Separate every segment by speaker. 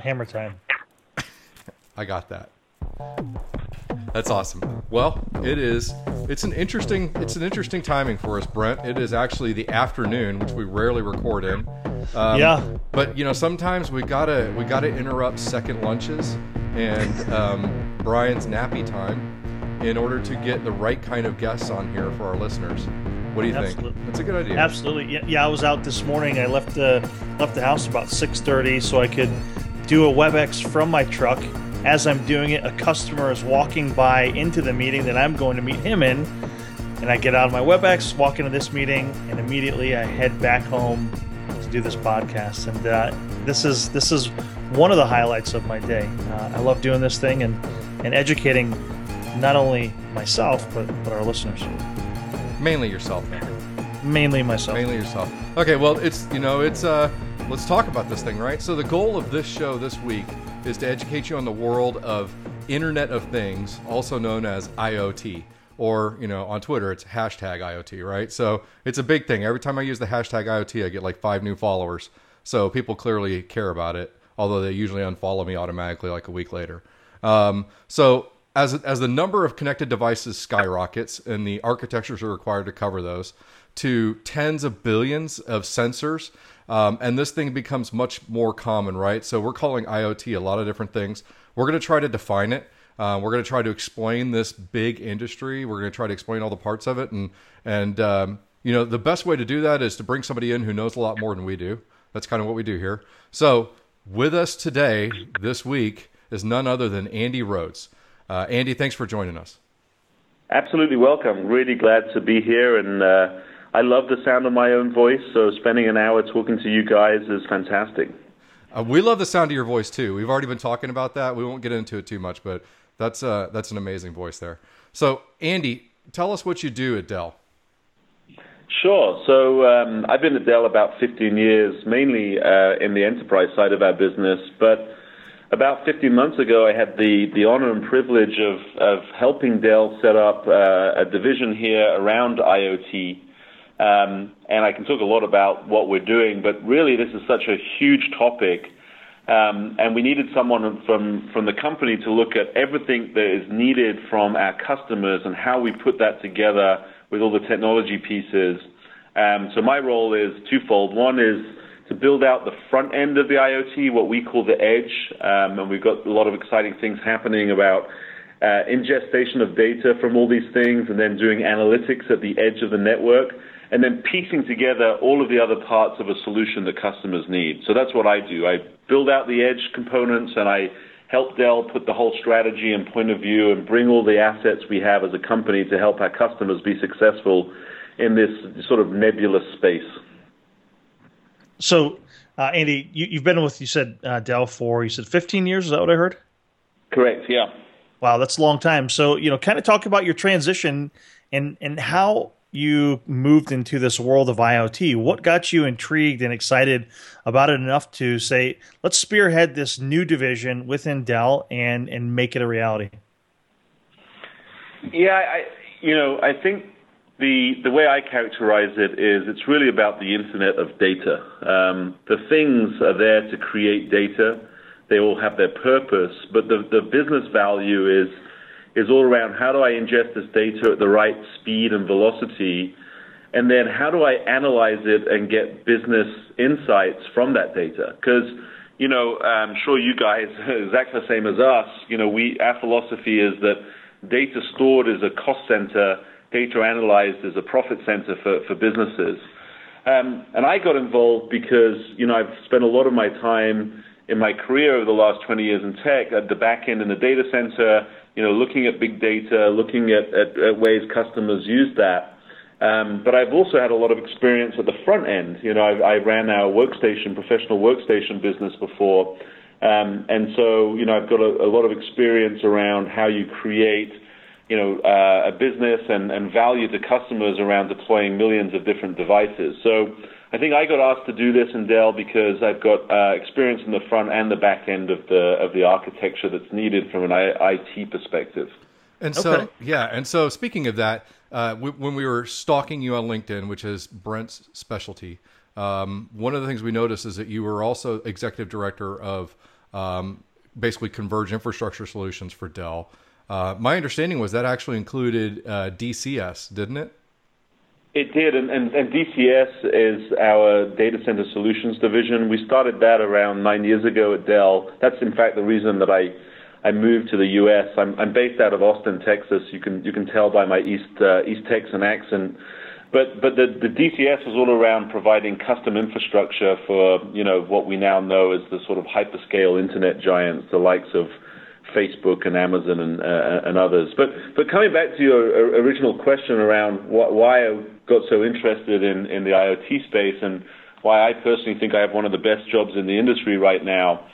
Speaker 1: Hammer time.
Speaker 2: I got that. That's awesome. Well, it is. It's an interesting. It's an interesting timing for us, Brent. It is actually the afternoon, which we rarely record in. Um,
Speaker 1: Yeah.
Speaker 2: But you know, sometimes we gotta we gotta interrupt second lunches and um, Brian's nappy time in order to get the right kind of guests on here for our listeners. What do you
Speaker 1: Absolutely.
Speaker 2: think? That's a good idea.
Speaker 1: Absolutely. Yeah, yeah, I was out this morning. I left the left the house about 6:30 so I could do a WebEx from my truck. As I'm doing it, a customer is walking by into the meeting that I'm going to meet him in, and I get out of my WebEx, walk into this meeting, and immediately I head back home to do this podcast. And uh, this is this is one of the highlights of my day. Uh, I love doing this thing and and educating not only myself but but our listeners,
Speaker 2: Mainly yourself, man.
Speaker 1: mainly myself.
Speaker 2: Mainly yourself. Okay, well, it's you know, it's uh, let's talk about this thing, right? So the goal of this show this week is to educate you on the world of Internet of Things, also known as IoT, or you know, on Twitter it's hashtag IoT, right? So it's a big thing. Every time I use the hashtag IoT, I get like five new followers. So people clearly care about it, although they usually unfollow me automatically like a week later. Um, so as as the number of connected devices skyrockets and the architectures are required to cover those to tens of billions of sensors um, and this thing becomes much more common right? So we're calling iot a lot of different things. We're going to try to define it. Uh, we're going to try to explain this big industry. We're going to try to explain all the parts of it. And and um, you know the best way to do that is to bring somebody in who knows a lot more than we do. That's kind of what we do here. So with us today this week is none other than andy rhodes. Uh, Andy, thanks for joining us.
Speaker 3: Absolutely welcome. Really glad to be here, and uh, I love the sound of my own voice. So spending an hour talking to you guys is fantastic.
Speaker 2: Uh, we love the sound of your voice too. We've already been talking about that. We won't get into it too much, but that's uh, that's an amazing voice there. So, Andy, tell us what you do at Dell.
Speaker 3: Sure. So um, I've been at Dell about 15 years, mainly uh, in the enterprise side of our business. But about 15 months ago, I had the, the honor and privilege of, of helping Dell set up uh, a division here around IoT. Um, and I can talk a lot about what we're doing, but really this is such a huge topic. Um, and we needed someone from, from the company to look at everything that is needed from our customers and how we put that together with all the technology pieces. Um, so my role is twofold. One is to build out the front end of the IoT, what we call the edge, um, and we've got a lot of exciting things happening about uh, ingestion of data from all these things, and then doing analytics at the edge of the network, and then piecing together all of the other parts of a solution that customers need. So that's what I do. I build out the edge components, and I help Dell put the whole strategy and point of view, and bring all the assets we have as a company to help our customers be successful in this sort of nebulous space.
Speaker 1: So, uh, Andy, you, you've been with you said uh, Dell for you said 15 years. Is that what I heard?
Speaker 3: Correct. Yeah.
Speaker 1: Wow, that's a long time. So, you know, kind of talk about your transition and and how you moved into this world of IoT. What got you intrigued and excited about it enough to say, let's spearhead this new division within Dell and and make it a reality?
Speaker 3: Yeah, I you know I think the the way I characterize it is it's really about the Internet of data. Um, the things are there to create data. They all have their purpose, but the the business value is is all around how do I ingest this data at the right speed and velocity, and then how do I analyze it and get business insights from that data? Because you know, I'm sure you guys exactly the same as us. You know, we our philosophy is that data stored is a cost center data analyzed is a profit center for, for businesses. Um, and I got involved because, you know, I've spent a lot of my time in my career over the last 20 years in tech at the back end in the data center, you know, looking at big data, looking at, at, at ways customers use that. Um, but I've also had a lot of experience at the front end. You know, I, I ran our workstation, professional workstation business before. Um, and so, you know, I've got a, a lot of experience around how you create you know, uh, a business and, and value to customers around deploying millions of different devices. So I think I got asked to do this in Dell because I've got uh, experience in the front and the back end of the of the architecture that's needed from an I- IT perspective.
Speaker 2: And so, yeah, and so speaking of that, uh, we, when we were stalking you on LinkedIn, which is Brent's specialty, um, one of the things we noticed is that you were also executive director of um, basically converged infrastructure solutions for Dell. Uh, my understanding was that actually included uh, DCS, didn't it?
Speaker 3: It did, and, and, and, DCS is our data center solutions division. We started that around nine years ago at Dell. That's in fact the reason that I I moved to the U.S. I'm, I'm based out of Austin, Texas. You can you can tell by my East uh, East Texan accent. But but the, the DCS was all around providing custom infrastructure for you know what we now know as the sort of hyperscale internet giants, the likes of Facebook and Amazon and uh, and others. But but coming back to your original question around why I got so interested in in the IoT space and why I personally think I have one of the best jobs in the industry right now.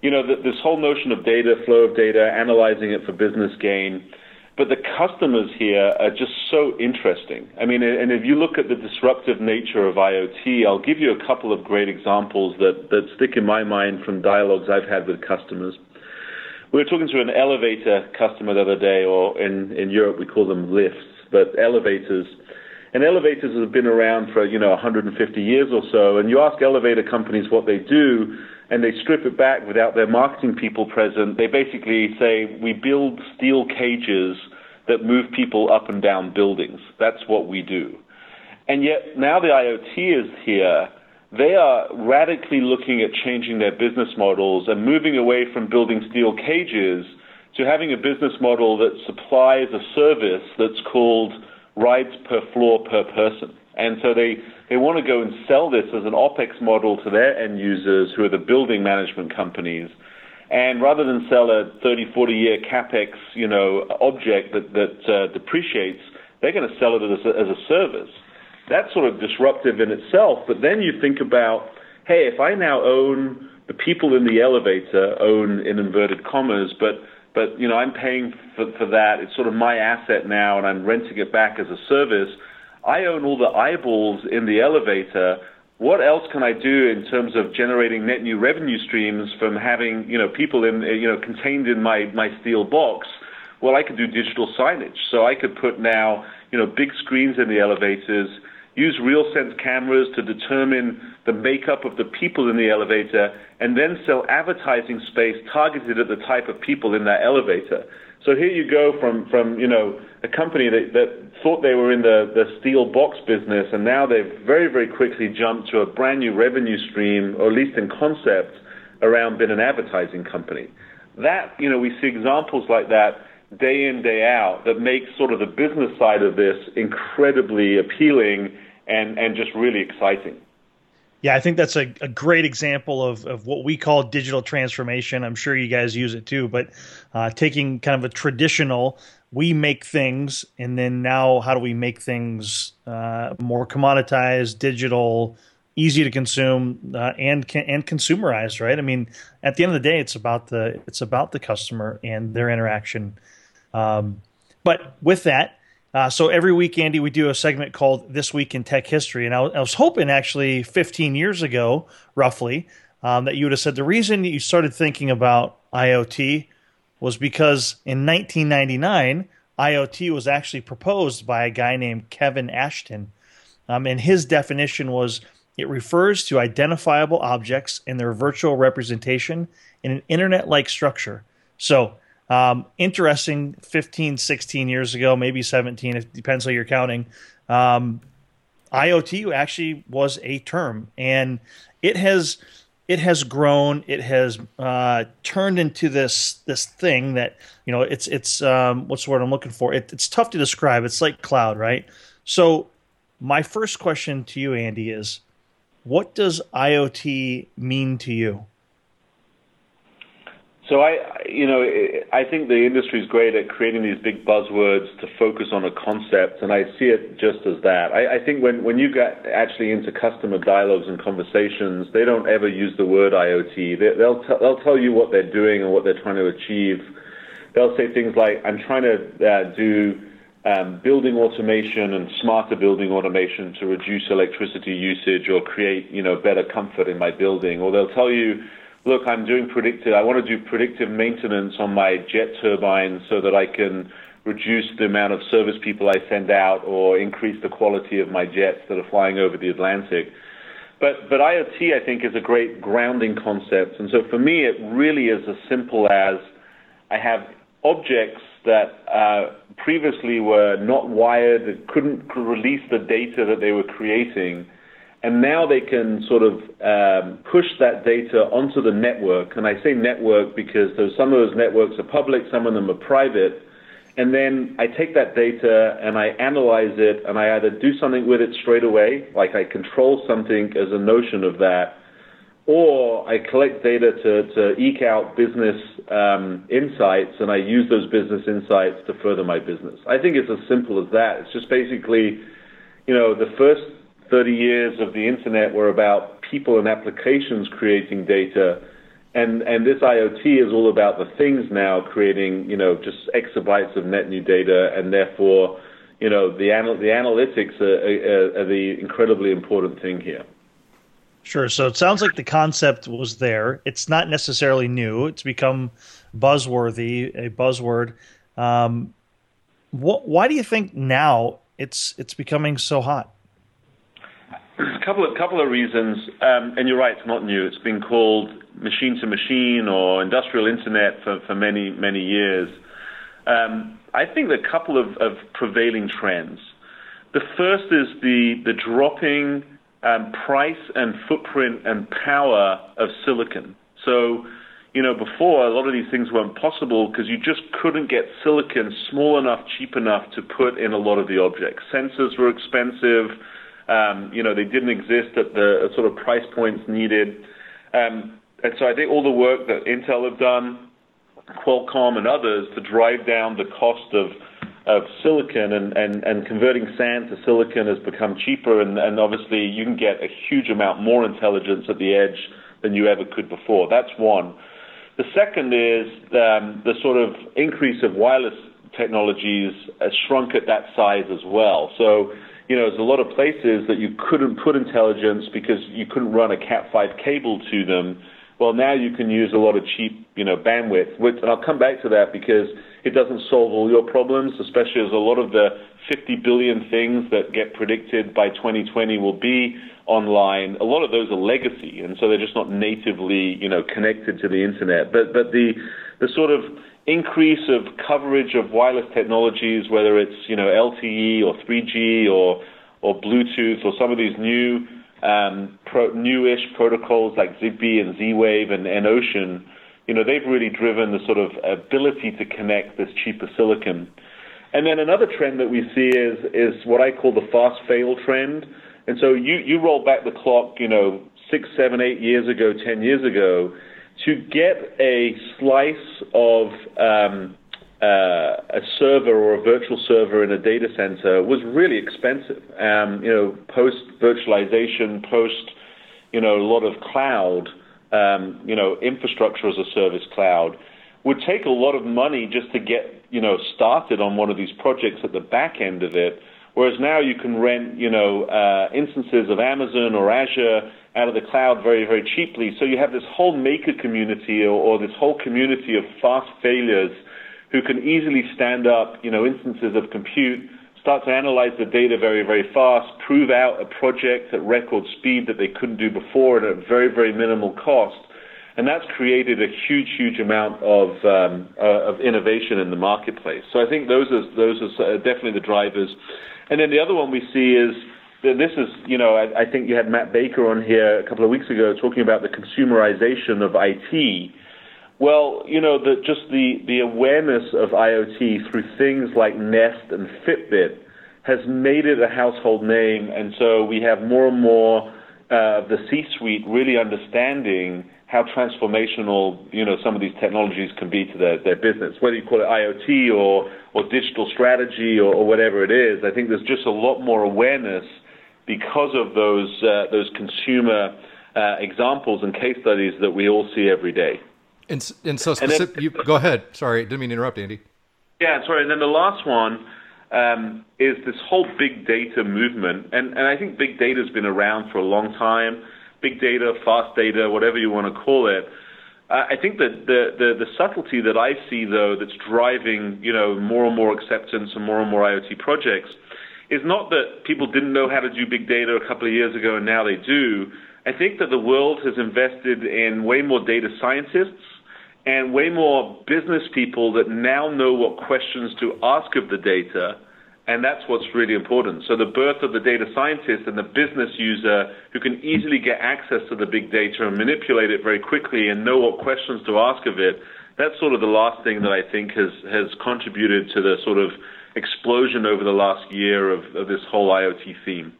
Speaker 3: You know, this whole notion of data, flow of data, analyzing it for business gain, but the customers here are just so interesting. I mean, and if you look at the disruptive nature of IoT, I'll give you a couple of great examples that, that stick in my mind from dialogues I've had with customers. We were talking to an elevator customer the other day, or in, in Europe we call them lifts, but elevators and elevators have been around for, you know, 150 years or so. And you ask elevator companies what they do, and they strip it back without their marketing people present. They basically say, we build steel cages that move people up and down buildings. That's what we do. And yet now the IoT is here. They are radically looking at changing their business models and moving away from building steel cages to having a business model that supplies a service that's called rides per floor per person. And so they, they want to go and sell this as an OPEX model to their end users who are the building management companies. And rather than sell a 30, 40 year capex, you know, object that, that uh, depreciates, they're going to sell it as a, as a service. That's sort of disruptive in itself. But then you think about, hey, if I now own the people in the elevator, own in inverted commas, but but you know I'm paying for, for that. It's sort of my asset now, and I'm renting it back as a service. I own all the eyeballs in the elevator. What else can I do in terms of generating net new revenue streams from having you know people in you know contained in my my steel box? Well, I could do digital signage, so I could put now you know big screens in the elevators use RealSense cameras to determine the makeup of the people in the elevator, and then sell advertising space targeted at the type of people in that elevator. So here you go from, from you know, a company that, that thought they were in the, the steel box business, and now they've very, very quickly jumped to a brand new revenue stream, or at least in concept, around being an advertising company. That, you know, we see examples like that day in, day out that make sort of the business side of this incredibly appealing and and just really exciting.
Speaker 1: Yeah, I think that's a, a great example of, of what we call digital transformation. I'm sure you guys use it too, but uh, taking kind of a traditional, we make things, and then now how do we make things uh, more commoditized, digital, easy to consume, uh, and and consumerized, right? I mean, at the end of the day, it's about the it's about the customer and their interaction. Um, but with that, uh, so every week, Andy, we do a segment called This Week in Tech History. And I, I was hoping actually 15 years ago, roughly, um, that you would have said the reason you started thinking about IoT was because in 1999, IoT was actually proposed by a guy named Kevin Ashton. Um, and his definition was it refers to identifiable objects and their virtual representation in an internet like structure. So um, interesting 15, 16 years ago, maybe 17, it depends how you're counting. Um, IoT actually was a term, and it has it has grown. It has uh, turned into this this thing that you know it's it's um, what's the word I'm looking for? It, it's tough to describe. It's like cloud, right? So my first question to you, Andy, is what does IoT mean to you?
Speaker 3: So I, you know, I think the industry is great at creating these big buzzwords to focus on a concept, and I see it just as that. I, I think when when you get actually into customer dialogues and conversations, they don't ever use the word IoT. They, they'll t- they'll tell you what they're doing and what they're trying to achieve. They'll say things like, "I'm trying to uh, do." Um, building automation and smarter building automation to reduce electricity usage or create, you know, better comfort in my building. Or they'll tell you, look, I'm doing predictive, I want to do predictive maintenance on my jet turbines so that I can reduce the amount of service people I send out or increase the quality of my jets that are flying over the Atlantic. But but IoT I think is a great grounding concept, and so for me it really is as simple as I have objects that uh, previously were not wired, that couldn't release the data that they were creating, and now they can sort of um, push that data onto the network. And I say network because some of those networks are public, some of them are private. And then I take that data and I analyze it, and I either do something with it straight away, like I control something as a notion of that, or I collect data to, to eke out business um, insights, and I use those business insights to further my business. I think it's as simple as that. It's just basically, you know, the first 30 years of the internet were about people and applications creating data, and and this IoT is all about the things now creating, you know, just exabytes of net new data, and therefore, you know, the anal- the analytics are, are, are the incredibly important thing here.
Speaker 1: Sure. So it sounds like the concept was there. It's not necessarily new. It's become buzzworthy, a buzzword. Um, why do you think now it's it's becoming so hot?
Speaker 3: Couple of reasons, um, and you're right. It's not new. It's been called machine to machine or industrial internet for, many many years. Um, I think a couple of, of prevailing trends. The first is the the dropping um, price and footprint and power of silicon. So, you know, before a lot of these things weren't possible because you just couldn't get silicon small enough, cheap enough to put in a lot of the objects. Sensors were expensive. Um, you know, they didn't exist at the sort of price points needed. Um, and so I think all the work that Intel have done, Qualcomm and others to drive down the cost of of silicon and, and, and converting sand to silicon has become cheaper and, and obviously you can get a huge amount more intelligence at the edge than you ever could before. That's one. The second is um, the sort of increase of wireless technologies has shrunk at that size as well. So, you know, there's a lot of places that you couldn't put intelligence because you couldn't run a Cat5 cable to them. Well, now you can use a lot of cheap, you know, bandwidth. Which, and I'll come back to that because it doesn't solve all your problems, especially as a lot of the 50 billion things that get predicted by 2020 will be online. A lot of those are legacy, and so they're just not natively, you know, connected to the internet. But but the the sort of increase of coverage of wireless technologies, whether it's you know LTE or 3G or or Bluetooth or some of these new um, pro, newish protocols like Zigbee and Z-Wave and, and Ocean you know, they've really driven the sort of ability to connect this cheaper silicon. And then another trend that we see is is what I call the fast fail trend. And so you you roll back the clock, you know, six, seven, eight years ago, ten years ago, to get a slice of um, uh, a server or a virtual server in a data center was really expensive. Um, you know, post virtualization, post you know a lot of cloud um, you know, infrastructure as a service cloud would take a lot of money just to get, you know, started on one of these projects at the back end of it. Whereas now you can rent, you know, uh, instances of Amazon or Azure out of the cloud very, very cheaply. So you have this whole maker community or, or this whole community of fast failures who can easily stand up, you know, instances of compute start to analyze the data very, very fast, prove out a project at record speed that they couldn't do before at a very, very minimal cost. And that's created a huge, huge amount of um, uh, of innovation in the marketplace. So I think those are those are definitely the drivers. And then the other one we see is this is, you know, I, I think you had Matt Baker on here a couple of weeks ago talking about the consumerization of IT well, you know, the, just the, the awareness of IoT through things like Nest and Fitbit has made it a household name, and so we have more and more uh, the C-suite really understanding how transformational you know some of these technologies can be to their, their business, whether you call it IoT or or digital strategy or, or whatever it is. I think there's just a lot more awareness because of those uh, those consumer uh, examples and case studies that we all see every day.
Speaker 2: And, and so specific, and then, you, go ahead. Sorry, didn't mean to interrupt, Andy.
Speaker 3: Yeah, sorry. And then the last one um, is this whole big data movement. And, and I think big data has been around for a long time. Big data, fast data, whatever you want to call it. I think that the, the, the subtlety that I see, though, that's driving you know more and more acceptance and more and more IoT projects is not that people didn't know how to do big data a couple of years ago and now they do, I think that the world has invested in way more data scientists and way more business people that now know what questions to ask of the data, and that's what's really important. So the birth of the data scientist and the business user who can easily get access to the big data and manipulate it very quickly and know what questions to ask of it, that's sort of the last thing that I think has, has contributed to the sort of explosion over the last year of, of this whole IoT theme.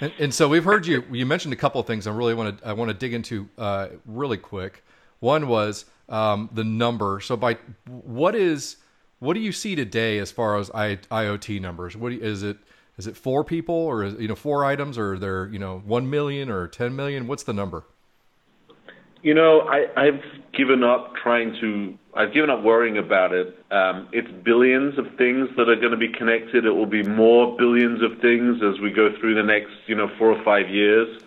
Speaker 2: And, and, so we've heard you. You mentioned a couple of things. I really want to. I want to dig into uh, really quick. One was um, the number. So by what is what do you see today as far as I, IoT numbers? What you, is it? Is it four people, or is, you know four items, or there you know one million or ten million? What's the number?
Speaker 3: You know, I, I've given up trying to. I've given up worrying about it. Um, it's billions of things that are going to be connected. It will be more billions of things as we go through the next, you know, four or five years.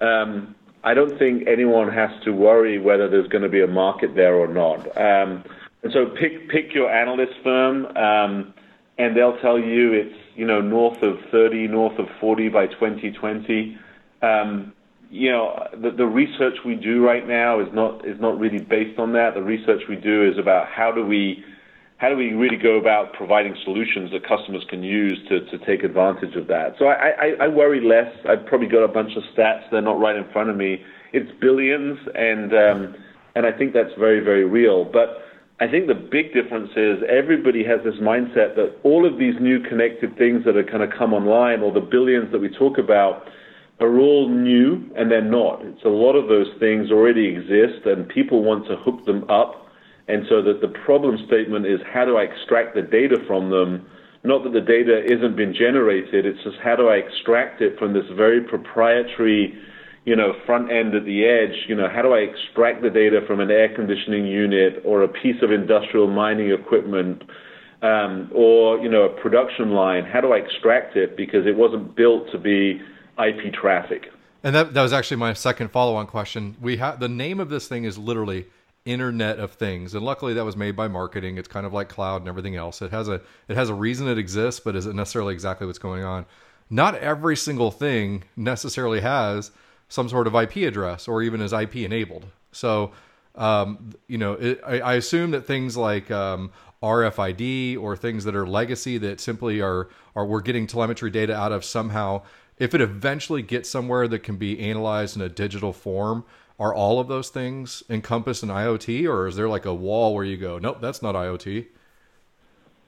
Speaker 3: Um, I don't think anyone has to worry whether there's going to be a market there or not. Um, and so pick pick your analyst firm, um, and they'll tell you it's you know north of 30, north of 40 by 2020. Um, you know, the, the research we do right now is not is not really based on that. The research we do is about how do we how do we really go about providing solutions that customers can use to, to take advantage of that? So I, I, I worry less. I've probably got a bunch of stats. They're not right in front of me. It's billions, and um, and I think that's very very real. But I think the big difference is everybody has this mindset that all of these new connected things that are going to come online, or the billions that we talk about are all new and they're not. It's a lot of those things already exist and people want to hook them up. And so that the problem statement is how do I extract the data from them? Not that the data isn't being generated, it's just how do I extract it from this very proprietary, you know, front end at the edge? You know, how do I extract the data from an air conditioning unit or a piece of industrial mining equipment? Um, or you know a production line. How do I extract it because it wasn't built to be IP traffic.
Speaker 2: And that, that was actually my second follow-on question. We have the name of this thing is literally Internet of Things, and luckily that was made by marketing. It's kind of like cloud and everything else. It has a it has a reason it exists, but is it necessarily exactly what's going on? Not every single thing necessarily has some sort of IP address or even is IP enabled. So, um, you know, it, I, I, assume that things like um, RFID or things that are legacy that simply are are we're getting telemetry data out of somehow if it eventually gets somewhere that can be analyzed in a digital form, are all of those things encompassed in IoT, or is there like a wall where you go, nope, that's not IoT?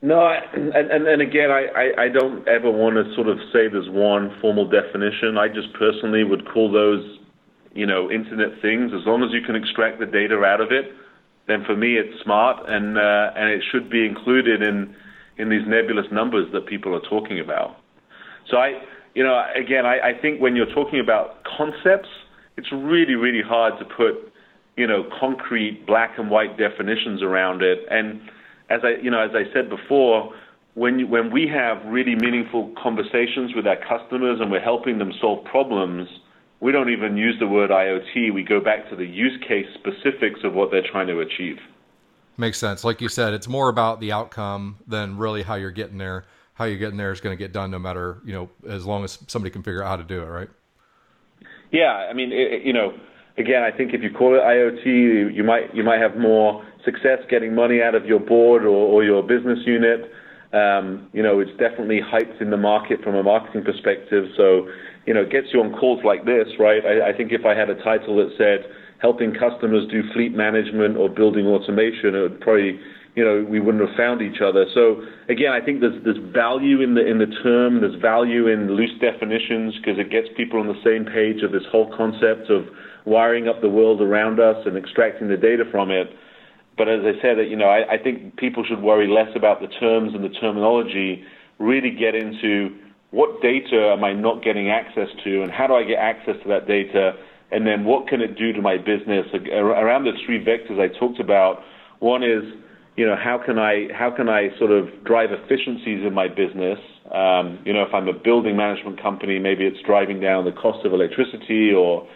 Speaker 3: No, and, again, I don't ever want to sort of say there's one formal definition. I just personally would call those, you know, internet things. As long as you can extract the data out of it, then for me it's smart, and uh, and it should be included in in these nebulous numbers that people are talking about. So I you know, again, I, I think when you're talking about concepts, it's really, really hard to put, you know, concrete black and white definitions around it. And as I, you know, as I said before, when you, when we have really meaningful conversations with our customers and we're helping them solve problems, we don't even use the word IoT. We go back to the use case specifics of what they're trying to achieve.
Speaker 2: Makes sense. Like you said, it's more about the outcome than really how you're getting there how you're getting there is going to get done no matter you know as long as somebody can figure out how to do it right
Speaker 3: yeah i mean it, you know again i think if you call it iot you, you might you might have more success getting money out of your board or, or your business unit um, you know it's definitely hyped in the market from a marketing perspective so you know it gets you on calls like this right I, I think if i had a title that said helping customers do fleet management or building automation it would probably you know, we wouldn't have found each other. So again, I think there's there's value in the in the term. There's value in loose definitions because it gets people on the same page of this whole concept of wiring up the world around us and extracting the data from it. But as I said, you know, I, I think people should worry less about the terms and the terminology. Really get into what data am I not getting access to, and how do I get access to that data, and then what can it do to my business around the three vectors I talked about. One is you know, how can I how can I sort of drive efficiencies in my business? Um, you know, if I'm a building management company, maybe it's driving down the cost of electricity, or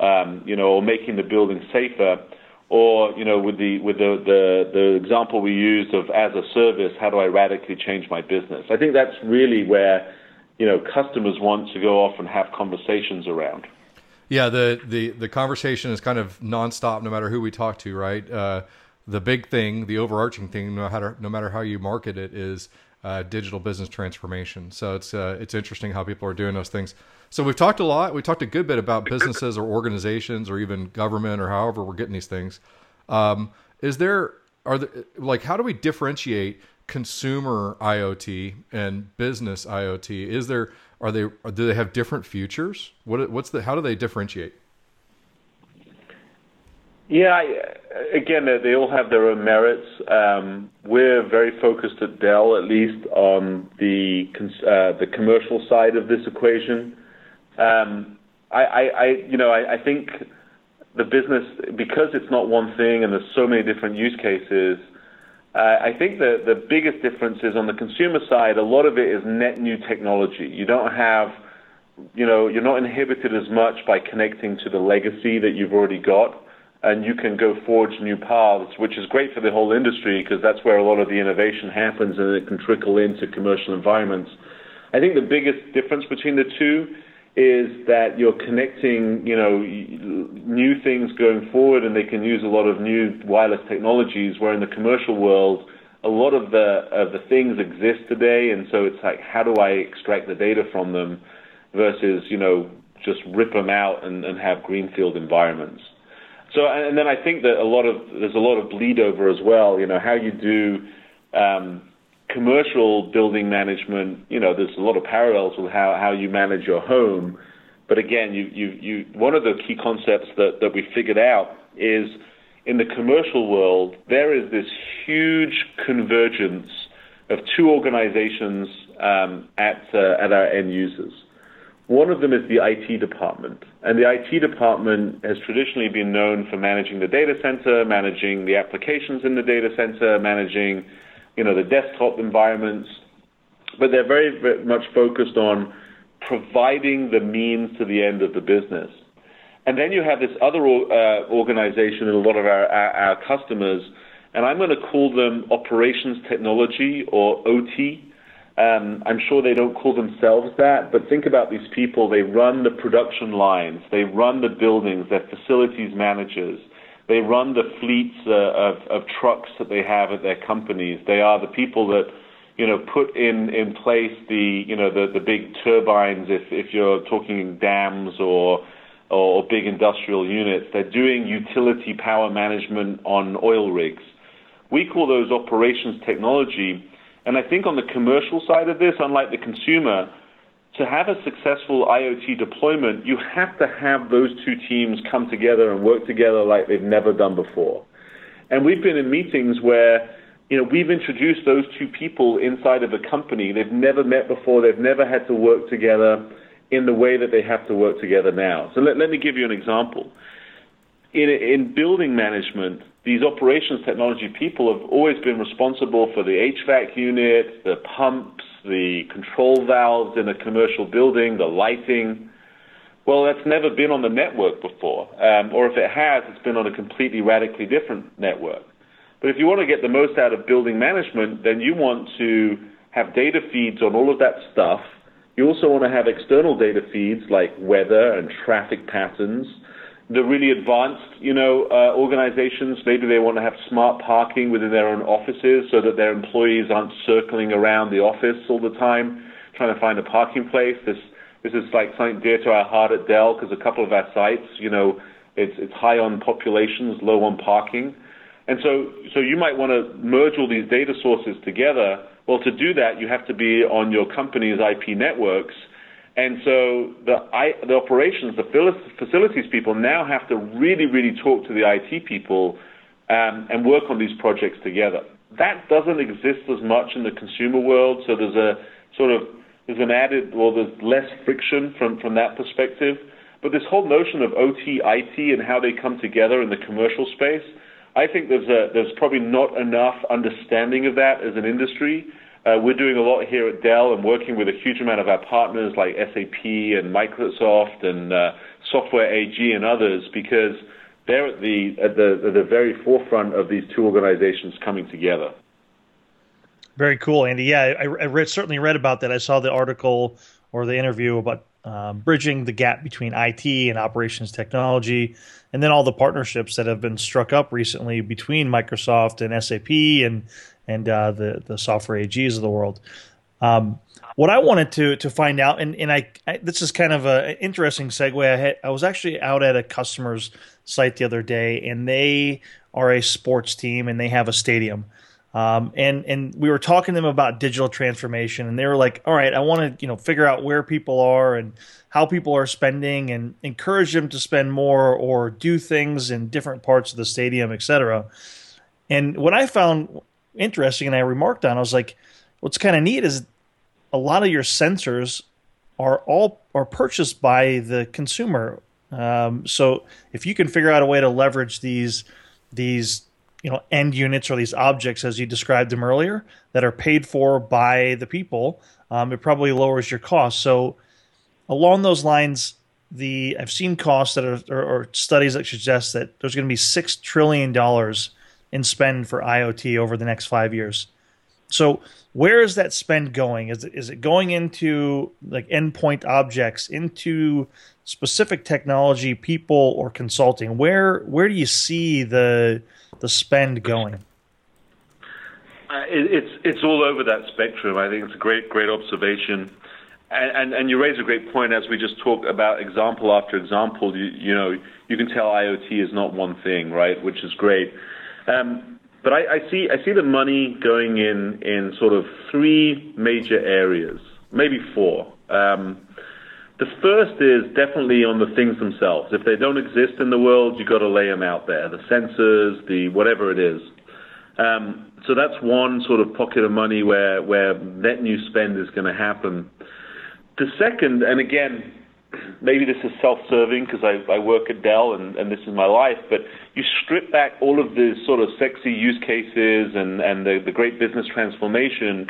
Speaker 3: um, you know, or making the building safer. Or you know, with the with the, the the example we used of as a service, how do I radically change my business? I think that's really where you know customers want to go off and have conversations around.
Speaker 2: Yeah, the, the, the conversation is kind of nonstop no matter who we talk to, right? Uh, the big thing, the overarching thing, no matter, no matter how you market it, is uh, digital business transformation. So it's, uh, it's interesting how people are doing those things. So we've talked a lot. We talked a good bit about businesses or organizations or even government or however we're getting these things. Um, is there, are there, like, how do we differentiate consumer IoT and business IoT? Is there, are they do they have different futures? What what's the how do they differentiate?
Speaker 3: Yeah, I, again, they all have their own merits. Um, we're very focused at Dell, at least, on the uh, the commercial side of this equation. Um, I, I, I, you know, I, I think the business because it's not one thing and there's so many different use cases. Uh, I think the the biggest difference is on the consumer side, a lot of it is net new technology. You don't have, you know, you're not inhibited as much by connecting to the legacy that you've already got, and you can go forge new paths, which is great for the whole industry because that's where a lot of the innovation happens and it can trickle into commercial environments. I think the biggest difference between the two is that you're connecting, you know, new things going forward, and they can use a lot of new wireless technologies. Where in the commercial world, a lot of the of the things exist today, and so it's like, how do I extract the data from them, versus you know just rip them out and, and have greenfield environments. So, and then I think that a lot of there's a lot of bleed over as well. You know, how you do um, commercial building management, you know, there's a lot of parallels with how, how you manage your home. But again, you, you, you, one of the key concepts that, that we figured out is in the commercial world, there is this huge convergence of two organizations um, at, uh, at our end users. One of them is the IT department. And the IT department has traditionally been known for managing the data center, managing the applications in the data center, managing you know, the desktop environments, but they're very, very much focused on providing the means to the end of the business. And then you have this other uh, organization and a lot of our, our, our customers, and I'm going to call them operations technology or OT. Um, I'm sure they don't call themselves that, but think about these people. They run the production lines, they run the buildings, they're facilities managers, they run the fleets uh, of, of trucks that they have at their companies. They are the people that you know put in in place the you know the the big turbines if if you're talking dams or or big industrial units. They're doing utility power management on oil rigs. We call those operations technology. And I think on the commercial side of this, unlike the consumer, to have a successful IoT deployment, you have to have those two teams come together and work together like they've never done before. And we've been in meetings where you know, we've introduced those two people inside of a company. They've never met before. They've never had to work together in the way that they have to work together now. So let, let me give you an example. In, in building management, these operations technology people have always been responsible for the HVAC unit, the pumps, the control valves in a commercial building, the lighting. Well, that's never been on the network before. Um, or if it has, it's been on a completely radically different network. But if you want to get the most out of building management, then you want to have data feeds on all of that stuff. You also want to have external data feeds like weather and traffic patterns the really advanced, you know, uh, organizations, maybe they want to have smart parking within their own offices so that their employees aren't circling around the office all the time trying to find a parking place. This this is like something dear to our heart at Dell because a couple of our sites, you know, it's it's high on populations, low on parking, and so so you might want to merge all these data sources together. Well, to do that, you have to be on your company's IP networks and so the, I, the operations, the facilities people now have to really, really talk to the IT people um, and work on these projects together. That doesn't exist as much in the consumer world, so there's a sort of there's an added, well, there's less friction from, from that perspective. But this whole notion of OT, IT, and how they come together in the commercial space, I think there's a, there's probably not enough understanding of that as an industry. Uh, we're doing a lot here at Dell and working with a huge amount of our partners like SAP and Microsoft and uh, Software AG and others because they're at the, at the at the very forefront of these two organizations coming together.
Speaker 1: Very cool, Andy. Yeah, I, I read, certainly read about that. I saw the article or the interview about um, bridging the gap between IT and operations technology, and then all the partnerships that have been struck up recently between Microsoft and SAP and and uh, the the software AGs of the world. Um, what I wanted to to find out, and and I, I this is kind of an interesting segue. I had, I was actually out at a customer's site the other day, and they are a sports team and they have a stadium. Um, and and we were talking to them about digital transformation, and they were like, "All right, I want to you know figure out where people are and how people are spending, and encourage them to spend more or do things in different parts of the stadium, etc." And what I found interesting, and I remarked on, I was like, "What's kind of neat is a lot of your sensors are all are purchased by the consumer. Um, so if you can figure out a way to leverage these these you know end units or these objects as you described them earlier that are paid for by the people um, it probably lowers your cost so along those lines the i've seen costs that are or, or studies that suggest that there's going to be six trillion dollars in spend for iot over the next five years so where is that spend going is it, is it going into like endpoint objects into specific technology people or consulting where where do you see the the spend going?
Speaker 3: Uh, it, it's it's all over that spectrum. I think it's a great great observation, and, and, and you raise a great point as we just talk about example after example. You you know you can tell IoT is not one thing, right? Which is great. Um, but I, see I see the money going in sort of three major areas, maybe four. Um, the first is definitely on the things themselves. If they don't exist in the world, you've got to lay them out there. The sensors, the whatever it is. Um, so that's one sort of pocket of money where, where net new spend is going to happen. The second, and again, maybe this is self-serving because I, I work at Dell and, and this is my life, but you strip back all of the sort of sexy use cases and, and the, the great business transformation,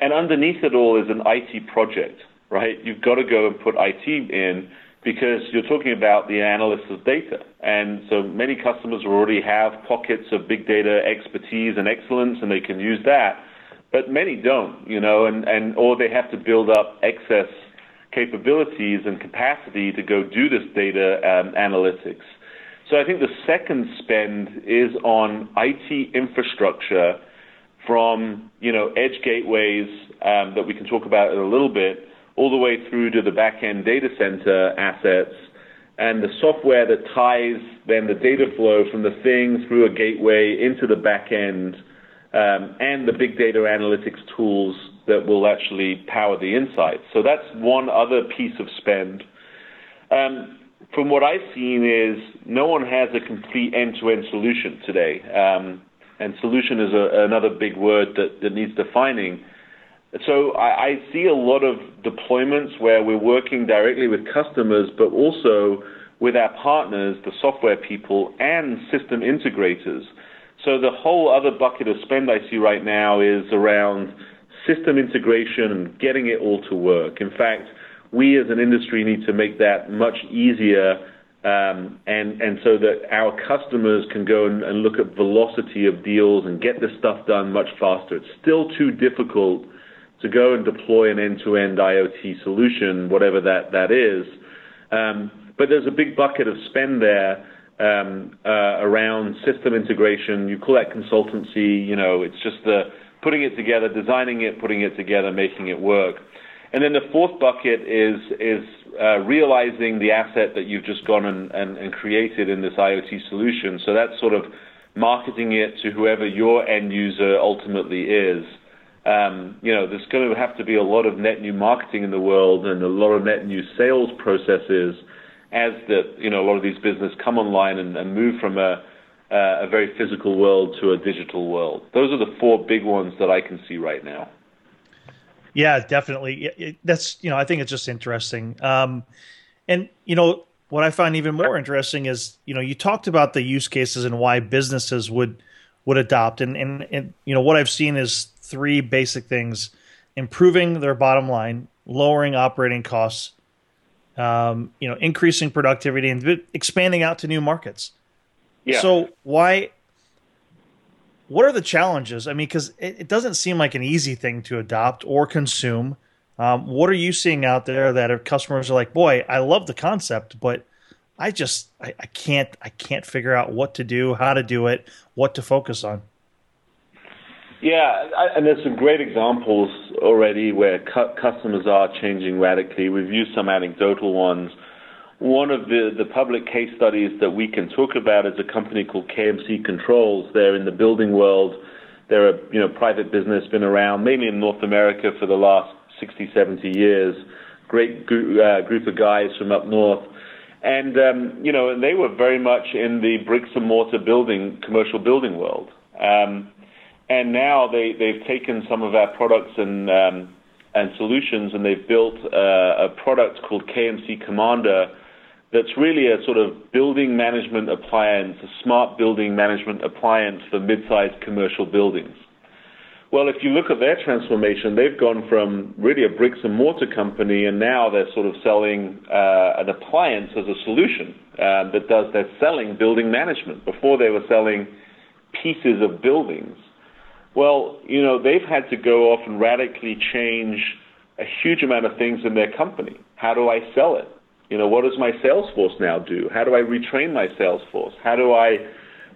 Speaker 3: and underneath it all is an IT project right? You've got to go and put IT in because you're talking about the analysts of data. And so many customers already have pockets of big data expertise and excellence, and they can use that. But many don't, you know, and, and or they have to build up excess capabilities and capacity to go do this data um, analytics. So I think the second spend is on IT infrastructure from, you know, edge gateways um, that we can talk about in a little bit, all the way through to the back-end data center assets and the software that ties then the data flow from the thing through a gateway into the back end, um, and the big data analytics tools that will actually power the insights. So that's one other piece of spend. Um, from what I've seen is no one has a complete end-to-end solution today. Um, and solution is a, another big word that, that needs defining. So I, I see a lot of deployments where we're working directly with customers, but also with our partners, the software people, and system integrators. So the whole other bucket of spend I see right now is around system integration and getting it all to work. In fact, we as an industry need to make that much easier um, and, so that our customers can go and, look at velocity of deals and get this stuff done much faster. It's still too difficult to go and deploy an end-to-end IoT solution, whatever that, that is. Um, but there's a big bucket of spend there um, uh, around system integration. You call that consultancy. You know, it's just the putting it together, designing it, putting it together, making it work. And then the fourth bucket is is uh, realizing the asset that you've just gone and, and, and created in this IoT solution. So that's sort of marketing it to whoever your end user ultimately is um, you know, there's going to have to be a lot of net new marketing in the world and a lot of net new sales processes as the, you know, a lot of these businesses come online and, and move from a, a very physical world to a digital world. Those are the four big ones that I can see right now.
Speaker 1: Yeah, definitely. That's you know, I think it's just interesting. Um, and you know, what I find even more interesting is you know, you talked about the use cases and why businesses would would adopt, and and, and you know, what I've seen is three basic things improving their bottom line, lowering operating costs, um, you know, increasing productivity, and expanding out to new markets. Yeah. So why? What are the challenges? I mean, because it, it, doesn't seem like an easy thing to adopt or consume. Um, what are you seeing out there that customers are like, boy, I love the concept, but I just I, I can't I can't figure out what to do, how to do it, what to focus on.
Speaker 3: Yeah, and there's some great examples already where cu- customers are changing radically. We've used some anecdotal ones. One of the, the public case studies that we can talk about is a company called KMC Controls. They're in the building world. They're a you know private business, been around mainly in North America for the last 60, 70 years. Great group, uh, group of guys from up north. And, um, you know, they were very much in the bricks and mortar building, commercial building world. Um, and now they, they've taken some of our products and, um, and solutions and they've built uh, a product called KMC Commander that's really a sort of building management appliance, a smart building management appliance for mid-sized commercial buildings. Well, if you look at their transformation, they've gone from really a bricks and mortar company, and now they're sort of selling uh, an appliance as a solution uh, that does. They're selling building management. Before they were selling pieces of buildings. Well, you know, they've had to go off and radically change a huge amount of things in their company. How do I sell it? You know, what does my sales force now do? How do I retrain my sales force? How do I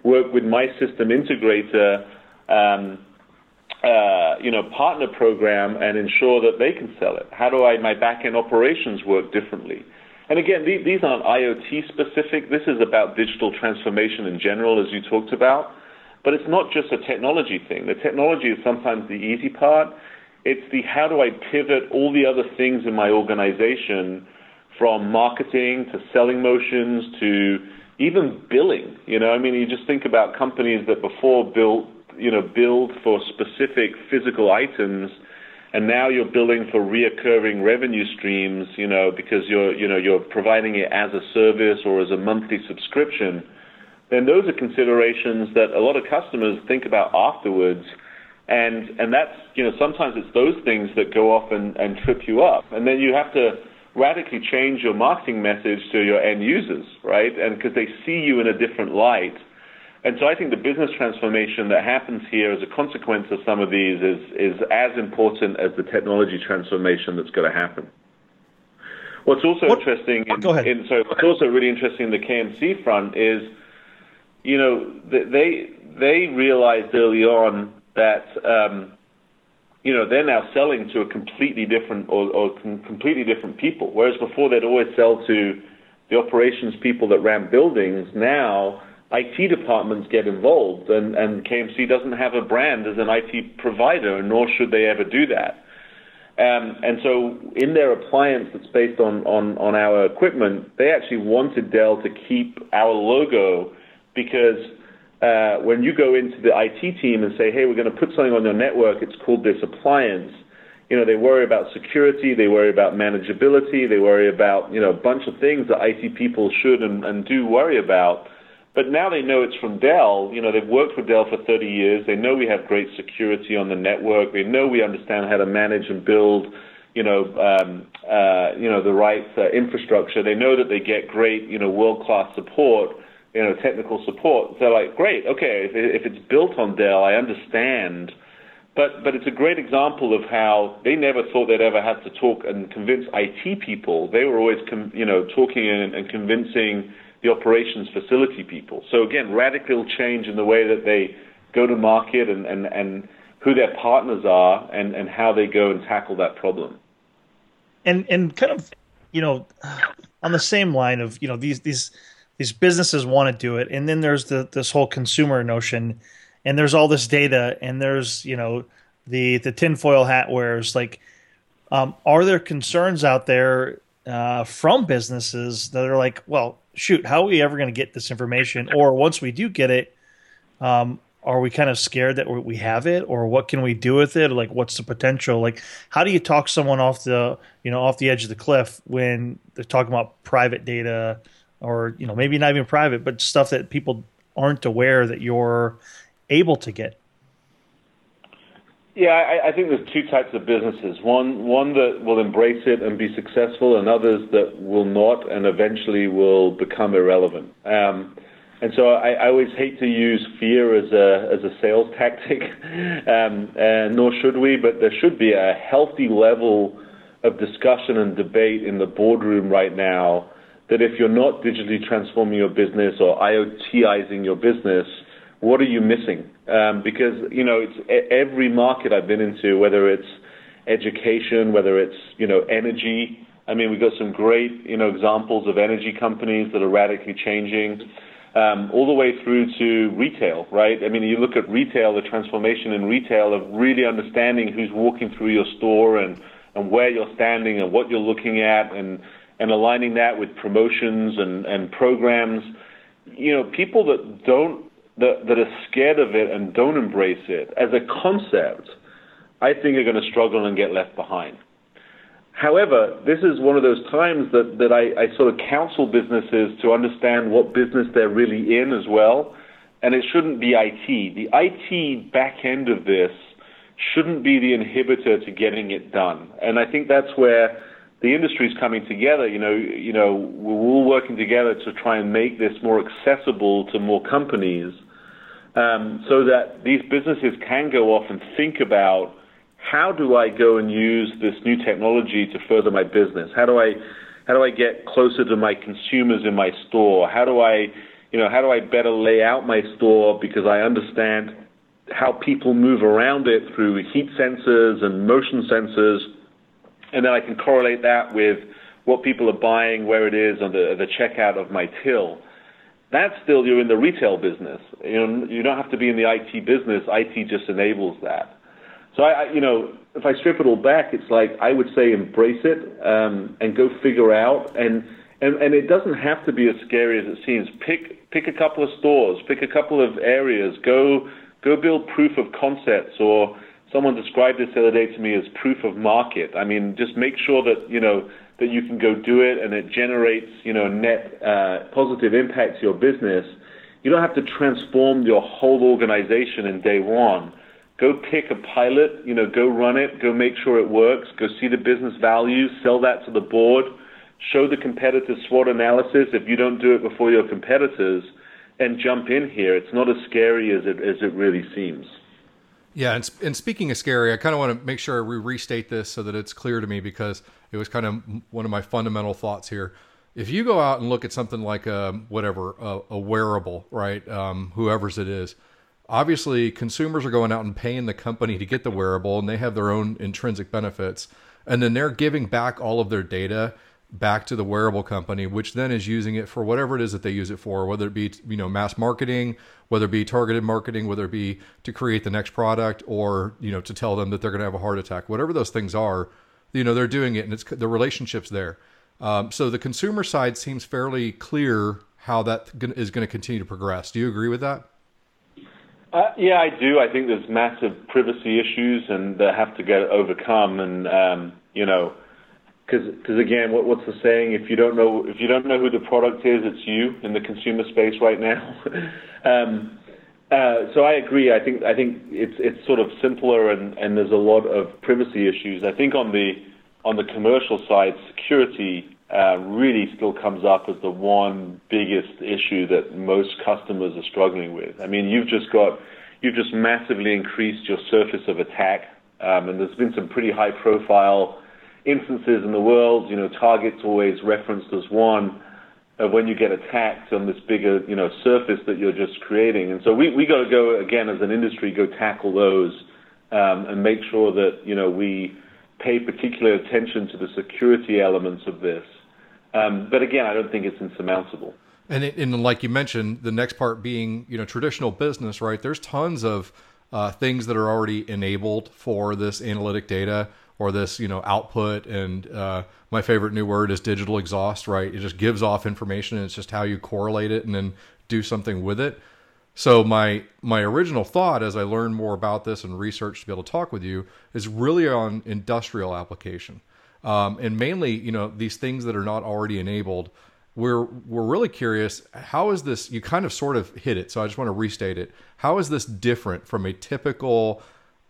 Speaker 3: work with my system integrator? Um, uh, you know, partner program and ensure that they can sell it? How do I my back end operations work differently? And again, these, these aren't IoT specific. This is about digital transformation in general, as you talked about. But it's not just a technology thing. The technology is sometimes the easy part. It's the how do I pivot all the other things in my organization from marketing to selling motions to even billing. You know, I mean, you just think about companies that before built you know, build for specific physical items, and now you're billing for reoccurring revenue streams, you know, because you're, you know, you're providing it as a service or as a monthly subscription, then those are considerations that a lot of customers think about afterwards. And, and that's, you know, sometimes it's those things that go off and, and trip you up. And then you have to radically change your marketing message to your end users, right? And because they see you in a different light and so I think the business transformation that happens here as a consequence of some of these is, is as important as the technology transformation that's going to happen. What's also what? interesting, in,
Speaker 1: Go ahead.
Speaker 3: In, so what's also really interesting in the KMC front is, you know, they they realized early on that, um, you know, they're now selling to a completely different or, or completely different people. Whereas before they'd always sell to the operations people that ran buildings. Now IT departments get involved, and, and KMC doesn't have a brand as an IT provider, nor should they ever do that. Um, and so, in their appliance that's based on, on, on our equipment, they actually wanted Dell to keep our logo because when you go into the IT team and say, hey, we're going to put something on your network, it's called this appliance, you know, they worry about security, they worry about manageability, they worry about, you know, a bunch of things that IT people should and, and do worry about. But now they know it's from Dell. You know, they've worked with Dell for 30 years. They know we have great security on the network. They know we understand how to manage and build, you know, um, uh, you know, the right uh, infrastructure. They know that they get great, you know, world-class support, you know, technical support. They're like, great, okay, if, if it's built on Dell, I understand. But but it's a great example of how they never thought they'd ever have to talk and convince IT people. They were always, com- you know, talking and, and convincing the operations facility people. So again, radical change in the way that they go to market and, and, and who their partners are and, and how they go and tackle that problem.
Speaker 1: And and kind of, you know, on the same line of, you know, these these these businesses want to do it, and then there's the this whole consumer notion, and there's all this data, and there's, you know, the the tinfoil hat wears like um, are there concerns out there uh, from businesses that are like, well, shoot, how are we ever going to get this information? Or once we do get it, um, are we kind of scared that we have it, or what can we do with it? Like, what's the potential? Like, how do you talk someone off the you know off the edge of the cliff when they're talking about private data, or you know maybe not even private, but stuff that people aren't aware that you're able to get?
Speaker 3: Yeah, I, I think there's two types of businesses. One, one that will embrace it and be successful, and others that will not and eventually will become irrelevant. Um, and so I, I always hate to use fear as a as a sales tactic, um, nor should we. But there should be a healthy level of discussion and debate in the boardroom right now that if you're not digitally transforming your business or IoTizing your business, what are you missing? Um, because you know, it's every market I've been into, whether it's education, whether it's you know energy. I mean, we've got some great you know examples of energy companies that are radically changing, um, all the way through to retail, right? I mean, you look at retail, the transformation in retail of really understanding who's walking through your store and and where you're standing and what you're looking at and and aligning that with promotions and, and programs. You know, people that don't that, that are scared of it and don't embrace it as a concept, I think are going to struggle and get left behind. However, this is one of those times that, that I, I sort of counsel businesses to understand what business they're really in as well. And it shouldn't be IT. The IT back end of this shouldn't be the inhibitor to getting it done. And I think that's where the industry is coming together. You know, you know, we're all working together to try and make this more accessible to more companies, um, so that these businesses can go off and think about how do I go and use this new technology to further my business? How do I how do I get closer to my consumers in my store? How do I you know how do I better lay out my store because I understand how people move around it through heat sensors and motion sensors and then I can correlate that with what people are buying, where it is on the, the checkout of my till. That's still you're in the retail business. You know, you don't have to be in the IT business. IT just enables that. So I, I you know, if I strip it all back, it's like I would say embrace it um, and go figure out and. And, and it doesn't have to be as scary as it seems. Pick pick a couple of stores, pick a couple of areas. Go go build proof of concepts or someone described this the other day to me as proof of market. I mean, just make sure that you know that you can go do it and it generates you know net uh, positive impact to your business. You don't have to transform your whole organization in day one. Go pick a pilot, you know, go run it, go make sure it works, go see the business value, sell that to the board, show the competitor SWOT analysis if you don't do it before your competitors, and jump in here. It's not as scary as it as it really seems.
Speaker 2: Yeah, and, and speaking of scary, I kind of want to make sure we restate this so that it's clear to me because it was kind of one of my fundamental thoughts here. If you go out and look at something like a whatever a, a wearable, right, um, whoever's it is, obviously consumers are going out and paying the company to get the wearable, and they have their own intrinsic benefits, and then they're giving back all of their data back to the wearable company, which then is using it for whatever it is that they use it for, whether it be you know mass marketing, whether it be targeted marketing, whether it be to create the next product, or you know to tell them that they're going to have a heart attack, whatever those things are, you know they're doing it, and it's the relationships there. Um, so the consumer side seems fairly clear how that is going to continue to progress. Do you agree with that?
Speaker 3: Uh, yeah, I do. I think there's massive privacy issues and they have to get overcome, and um, you know because again, what, what's the saying? If you don't know if you don't know who the product is, it's you in the consumer space right now. um, uh, so I agree. I think I think it's it's sort of simpler and, and there's a lot of privacy issues. I think on the on the commercial side, security uh, really still comes up as the one biggest issue that most customers are struggling with. I mean, you've just got you've just massively increased your surface of attack, um, and there's been some pretty high profile instances in the world, you know, Target's always referenced as one of when you get attacked on this bigger, you know, surface that you're just creating. And so we we got to go again as an industry, go tackle those um, and make sure that you know we pay particular attention to the security elements of this. Um, but again, I don't think it's insurmountable.
Speaker 2: And, it, and like you mentioned, the next part being you know traditional business, right? There's tons of uh, things that are already enabled for this analytic data or this you know output. And uh, my favorite new word is digital exhaust right? It just gives off information and it's just how you correlate it and then do something with it. So my my original thought as i learned more about this and research to be able to talk with you is really on industrial application. Um, and mainly you know these things that are not already enabled we're we're really curious how is this you kind of sort of hit it so i just want to restate it. How is this different from a typical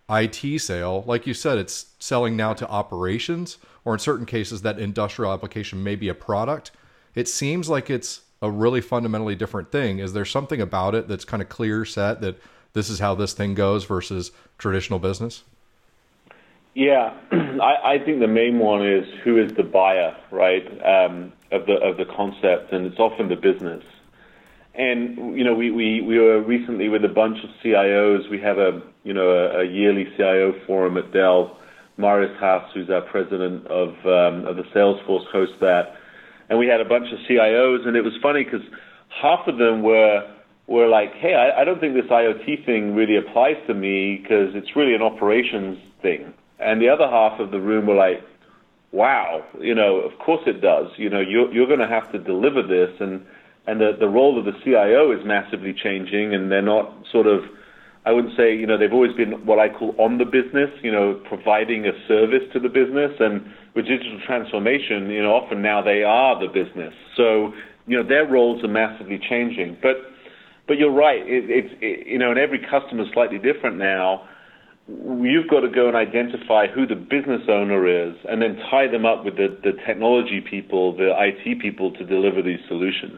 Speaker 2: IT sale, like you said, it's selling now to operations, or in certain cases, that industrial application may be a product. It seems like it's a really fundamentally different thing. Is there something about it that's kind of clear set that this is how this thing goes versus traditional business?
Speaker 3: Yeah, I, I think the main one is who is the buyer, right, um, of the of the concept, and it's often the business. And you know, we, we, we were recently with a bunch of CIOs. We have a you know a, a yearly CIO forum at Dell. Marius Haas, who's our president of um, of the Salesforce, hosts that, and we had a bunch of CIOs, and it was funny because half of them were were like, hey, I, I don't think this IoT thing really applies to me because it's really an operations thing, and the other half of the room were like, wow, you know, of course it does. You know, you're you're going to have to deliver this and and the, the role of the CIO is massively changing, and they're not sort of, I wouldn't say, you know, they've always been what I call on the business, you know, providing a service to the business, and with digital transformation, you know, often now they are the business. So, you know, their roles are massively changing. But, but you're right, it, it's, it, you know, and every customer is slightly different now. You've got to go and identify who the business owner is, and then tie them up with the, the technology people, the IT people to deliver these solutions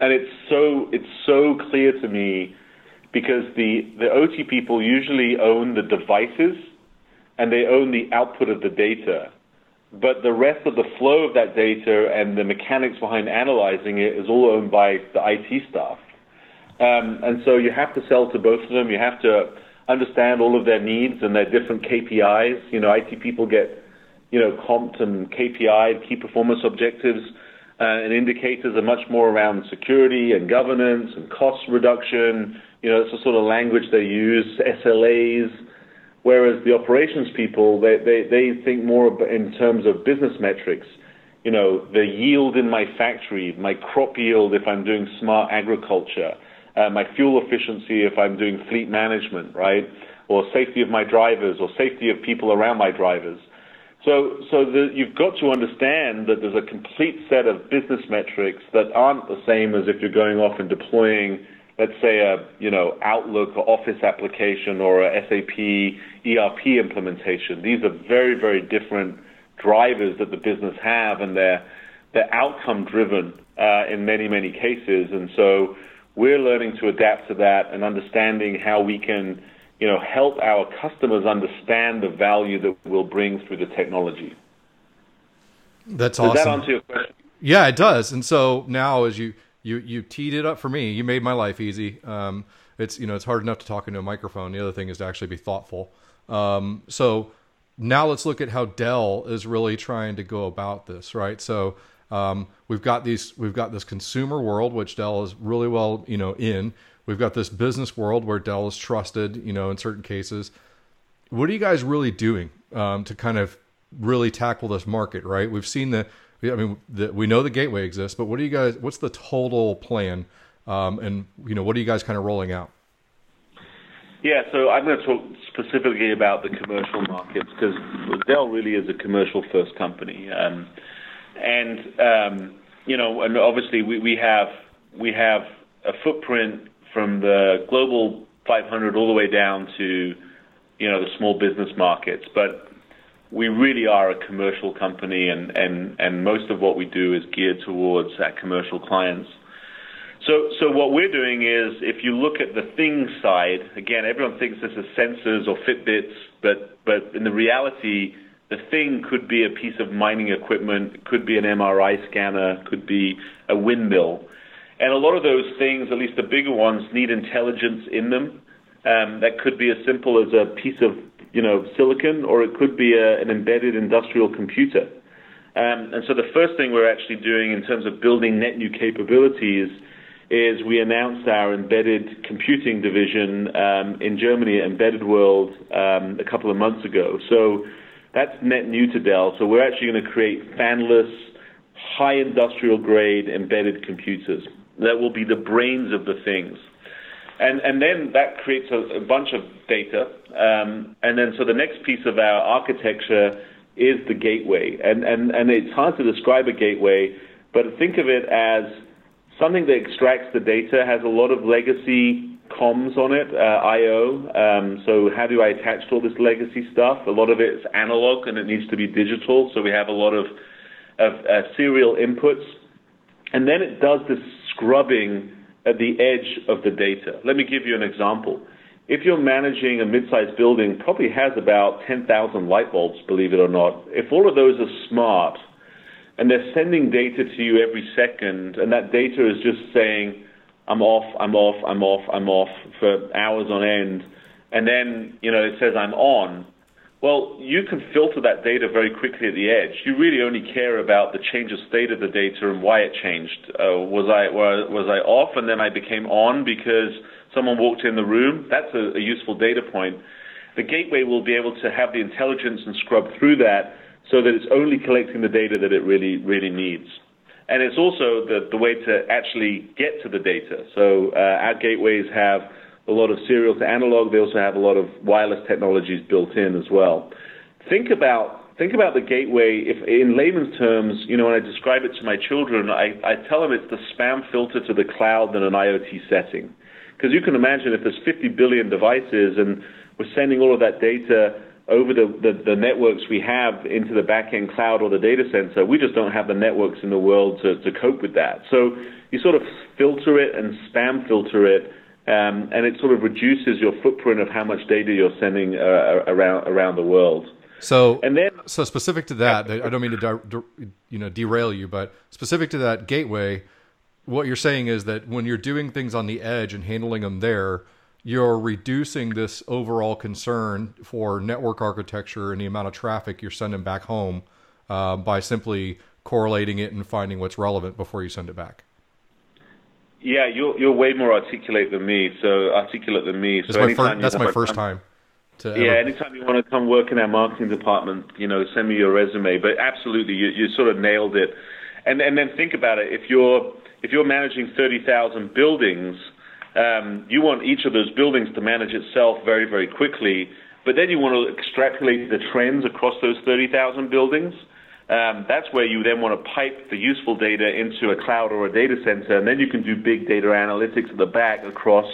Speaker 3: and it's so it's so clear to me because the the OT people usually own the devices and they own the output of the data, but the rest of the flow of that data and the mechanics behind analyzing it is all owned by the IT staff. Um, and so you have to sell to both of them. You have to understand all of their needs and their different KPIs. You know, IT people get, you know, comped and KPI, key performance objectives and indicators are much more around security and governance and cost reduction. You know, it's the sort of language they use, SLAs. Whereas the operations people, they, they, they think more in terms of business metrics. You know, the yield in my factory, my crop yield if I'm doing smart agriculture, uh, my fuel efficiency if I'm doing fleet management, right? Or safety of my drivers or safety of people around my drivers. So, so the, you've got to understand that there's a complete set of business metrics that aren't the same as if you're going off and deploying, let's say, a you know Outlook or Office application or a SAP ERP implementation. These are very, very different drivers that the business have, and they're they're outcome driven uh, in many, many cases. And so, we're learning to adapt to that and understanding how we can you know, help our customers understand the value that we'll bring through the technology.
Speaker 2: That's awesome.
Speaker 3: Does that answer your question?
Speaker 2: Yeah, it does. And so now, as you you you teed it up for me, you made my life easy. Um, it's you know it's hard enough to talk into a microphone. The other thing is to actually be thoughtful. Um, so now let's look at how Dell is really trying to go about this, right? So um, we've got these we've got this consumer world which Dell is really well you know in. We've got this business world where Dell is trusted, you know, in certain cases. What are you guys really doing um, to kind of really tackle this market? Right? We've seen the, I mean, the, we know the gateway exists, but what do you guys? What's the total plan? Um, and you know, what are you guys kind of rolling out?
Speaker 3: Yeah, so I'm going to talk specifically about the commercial markets because Dell really is a commercial first company, um, and um, you know, and obviously we, we have we have a footprint from the global 500 all the way down to you know the small business markets. But we really are a commercial company, and and and most of what we do is geared towards that commercial clients. So, so what we're doing is, if you look at the things side, again, everyone thinks this is sensors or Fitbits, but but in the reality, the thing could be a piece of mining equipment, could be an MRI scanner, could be a windmill. And a lot of those things, at least the bigger ones, need intelligence in them. Um, that could be as simple as a piece of you know silicon, or it could be a, an embedded industrial computer. Um, and so the first thing we're actually doing in terms of building net new capabilities is we announced our embedded computing division um, in Germany Embedded World um, a couple of months ago. So that's net new to Dell. So we're actually going to create fanless, high industrial grade embedded computers that will be the brains of the things. And, and then that creates a, a bunch of data. Um, and then so the next piece of our architecture is the gateway. And, and, and it's hard to describe a gateway, but think of it as something that extracts the data, has a lot of legacy comms on it, uh, I/O. Um, so how do I attach to all this legacy stuff? A lot of it's analog and it needs to be digital. So we have a lot of, of uh, serial inputs, and then it does this scrubbing at the edge of the data. Let me give you an example. if you're managing a mid-sized building, probably has about 10,000 light bulbs, believe it or not. If all of those are smart and they're sending data to you every second, and that data is just saying, I'm off, I'm off, I'm off, I'm off for hours on end, and then you know it says I'm on. Well, you can filter that data very quickly at the edge. You really only care about the change of state of the data and why it changed. Uh, was I was, I off and then I became on because someone walked in the room? That's a, a useful data point. The gateway will be able to have the intelligence and scrub through that so that it's only collecting the data that it really, really needs. And it's also the, the way to actually get to the data. So uh, our gateways have a lot of serial to analog. They also have a lot of wireless technologies built in as well. Think about think about the gateway. If in layman's terms, you know, when I describe it to my children, I, I tell them it's the spam filter to the cloud in an IoT setting. Because you can imagine if there's 50 billion devices and we're sending all of that data over the, the, the, networks we have into the back-end cloud or the data center, we just don't have the networks in the world to, to cope with that. So you sort of filter it and spam filter it, um, and it sort of reduces your footprint of how much data you're sending uh, around around the world.
Speaker 2: So, and then, so specific to that, I don't mean to you know derail you, but specific to that gateway, what you're saying is that when you're doing things on the edge and handling them there you're reducing this overall concern for network architecture and the amount of traffic you're sending back home uh, by simply correlating it and finding what's relevant before you send it back.
Speaker 3: Yeah, you're you're way more articulate than me. So articulate than me.
Speaker 2: So that's my, that's my first time.
Speaker 3: yeah, ever... anytime you want to come work in our marketing department, you know, send me your resume. But absolutely, you, you sort of nailed it. And and then think about it. If you're if you're managing thirty thousand buildings um, you want each of those buildings to manage itself very, very quickly, but then you want to extrapolate the trends across those 30,000 buildings. Um, that's where you then want to pipe the useful data into a cloud or a data center, and then you can do big data analytics at the back across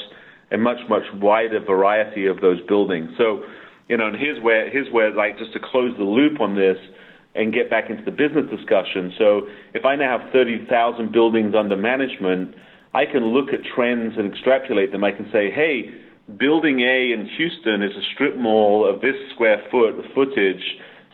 Speaker 3: a much, much wider variety of those buildings. So, you know, and here's where, here's where, like, just to close the loop on this and get back into the business discussion. So, if I now have 30,000 buildings under management, I can look at trends and extrapolate them. I can say, hey, building A in Houston is a strip mall of this square foot footage,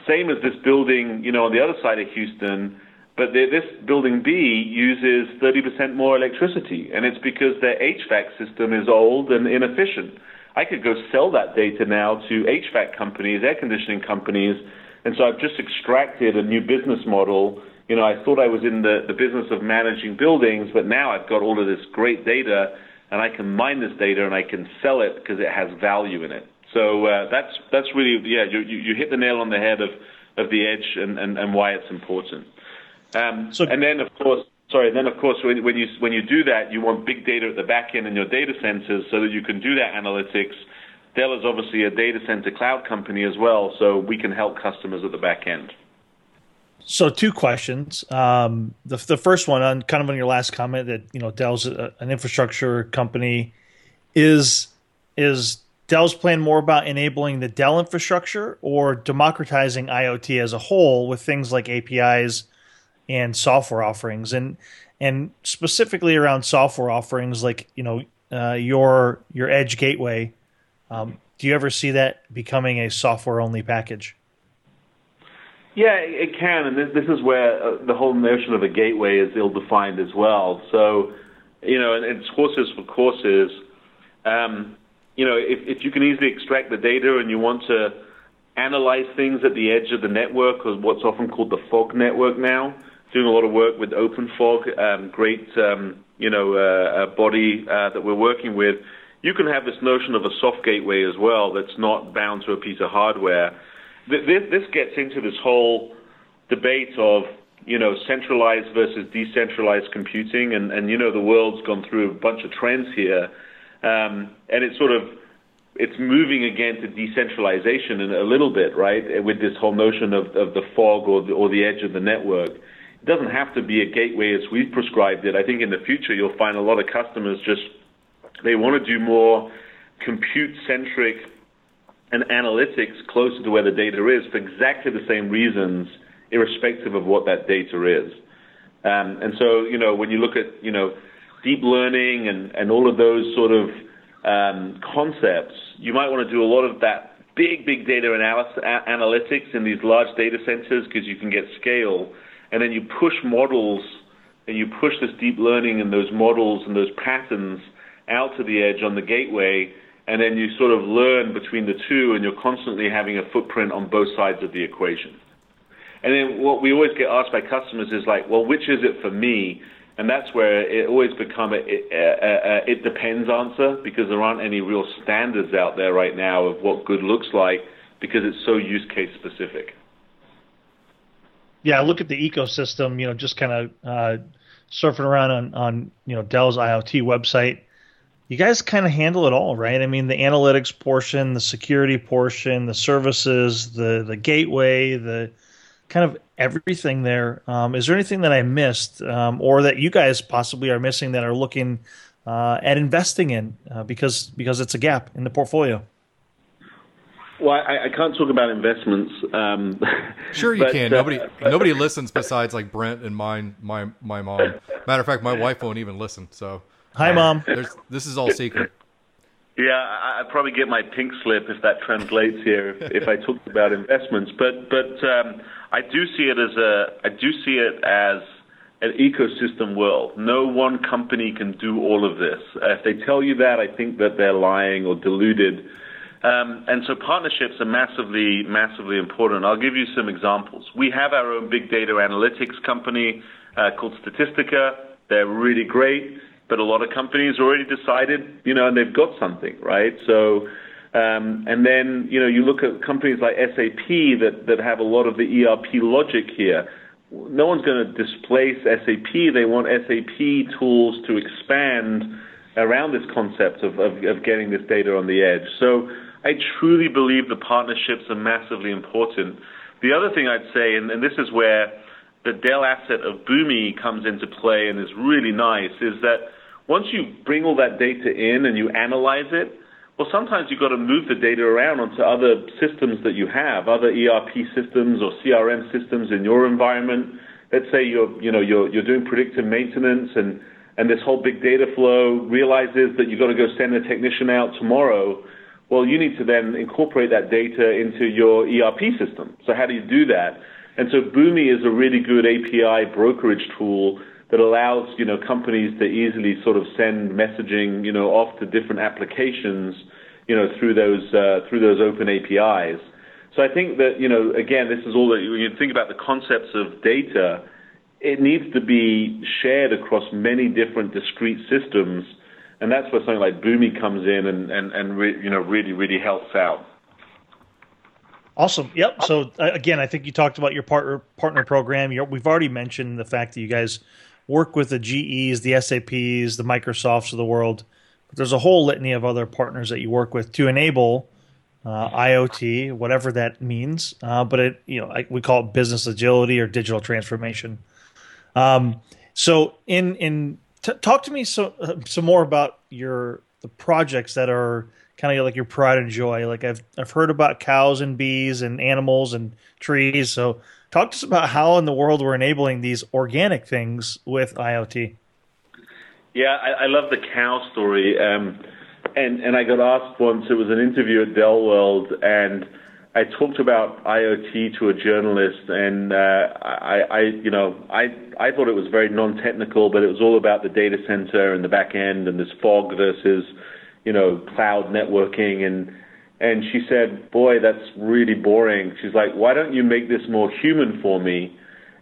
Speaker 3: same as this building, you know, on the other side of Houston, but this building B uses 30% more electricity, and it's because their HVAC system is old and inefficient. I could go sell that data now to HVAC companies, air conditioning companies, and so I've just extracted a new business model you know, I thought I was in the, the business of managing buildings, but now I've got all of this great data, and I can mine this data and I can sell it because it has value in it. So uh, that's that's really yeah, you, you hit the nail on the head of, of the edge and, and, and why it's important. Um, so, and then of course, sorry, then of course when, when you when you do that, you want big data at the back end in your data centers so that you can do that analytics. Dell is obviously a data center cloud company as well, so we can help customers at the back end.
Speaker 1: So two questions. Um, the the first one on kind of on your last comment that you know Dell's a, an infrastructure company is is Dell's plan more about enabling the Dell infrastructure or democratizing IoT as a whole with things like APIs and software offerings and and specifically around software offerings like you know uh, your your edge gateway. Um, do you ever see that becoming a software only package?
Speaker 3: Yeah, it can, and this, this is where uh, the whole notion of a gateway is ill-defined as well. So, you know, and it's horses for courses. Um, you know, if, if you can easily extract the data and you want to analyze things at the edge of the network, or what's often called the fog network now, doing a lot of work with OpenFog, um, great, um, you know, uh, body uh, that we're working with. You can have this notion of a soft gateway as well that's not bound to a piece of hardware this, this gets into this whole debate of you know centralized versus decentralized computing, and, and you know the world's gone through a bunch of trends here, um, and it's sort of it's moving again to decentralization in a little bit, right? With this whole notion of, of the fog or the, or the edge of the network. It doesn't have to be a gateway as we've prescribed it. I think in the future you'll find a lot of customers just they want to do more compute centric and analytics closer to where the data is for exactly the same reasons, irrespective of what that data is. Um, and so, you know, when you look at, you know, deep learning and, and all of those sort of um, concepts, you might want to do a lot of that big, big data analysis, analytics in these large data centers because you can get scale. And then you push models and you push this deep learning and those models and those patterns out to the edge on the gateway, and then you sort of learn between the two, and you're constantly having a footprint on both sides of the equation. And then what we always get asked by customers is like, well, which is it for me? And that's where it always become a, a, a, it depends answer because there aren't any real standards out there right now of what good looks like because it's so use case specific.
Speaker 1: Yeah, look at the ecosystem. You know, just kind of uh, surfing around on on you know Dell's IoT website. You guys kind of handle it all, right? I mean, the analytics portion, the security portion, the services, the the gateway, the kind of everything there. Um, is there anything that I missed, um, or that you guys possibly are missing that are looking uh, at investing in uh, because because it's a gap in the portfolio?
Speaker 3: Well, I, I can't talk about investments. Um,
Speaker 2: sure, you but, can. Uh, nobody nobody listens besides like Brent and mine, my my mom. Matter of fact, my wife won't even listen. So,
Speaker 1: hi, mom.
Speaker 2: this is all secret.
Speaker 3: Yeah, I'd probably get my pink slip if that translates here if, if I talked about investments. But but um, I do see it as a I do see it as an ecosystem world. No one company can do all of this. If they tell you that, I think that they're lying or deluded um, and so partnerships are massively, massively important. I'll give you some examples. We have our own big data analytics company uh, called Statistica. They're really great, but a lot of companies already decided, you know, and they've got something, right? So, um, and then, you know, you look at companies like SAP that, that have a lot of the ERP logic here. No one's going to displace SAP. They want SAP tools to expand around this concept of, of, of getting this data on the edge. So I truly believe the partnerships are massively important. The other thing I'd say, and, and this is where the Dell asset of Boomi comes into play and is really nice, is that once you bring all that data in and you analyze it, well, sometimes you've got to move the data around onto other systems that you have, other ERP systems or CRM systems in your environment. Let's say you're, you know, you're, you're doing predictive maintenance and, and this whole big data flow realizes that you've got to go send a technician out tomorrow well, you need to then incorporate that data into your ERP system. So how do you do that? And so Boomi is a really good API brokerage tool that allows you know companies to easily sort of send messaging you know off to different applications you know through those uh, through those open APIs. So I think that you know again this is all that when you think about the concepts of data, it needs to be shared across many different discrete systems and that's where something like Boomi comes in and and and re, you know really really helps out.
Speaker 1: Awesome. Yep. So uh, again, I think you talked about your partner partner program. You're, we've already mentioned the fact that you guys work with the GEs, the SAPs, the Microsofts of the world. But there's a whole litany of other partners that you work with to enable uh, IoT, whatever that means. Uh, but it, you know, we call it business agility or digital transformation. Um, so in in T- talk to me so, uh, some more about your the projects that are kind of like your pride and joy. Like I've I've heard about cows and bees and animals and trees. So talk to us about how in the world we're enabling these organic things with IoT.
Speaker 3: Yeah, I, I love the cow story. Um, and and I got asked once. It was an interview at Dell World, and I talked about IoT to a journalist, and uh, I, I, you know, I, I thought it was very non-technical, but it was all about the data center and the back end and this fog versus, you know, cloud networking. And and she said, "Boy, that's really boring." She's like, "Why don't you make this more human for me?"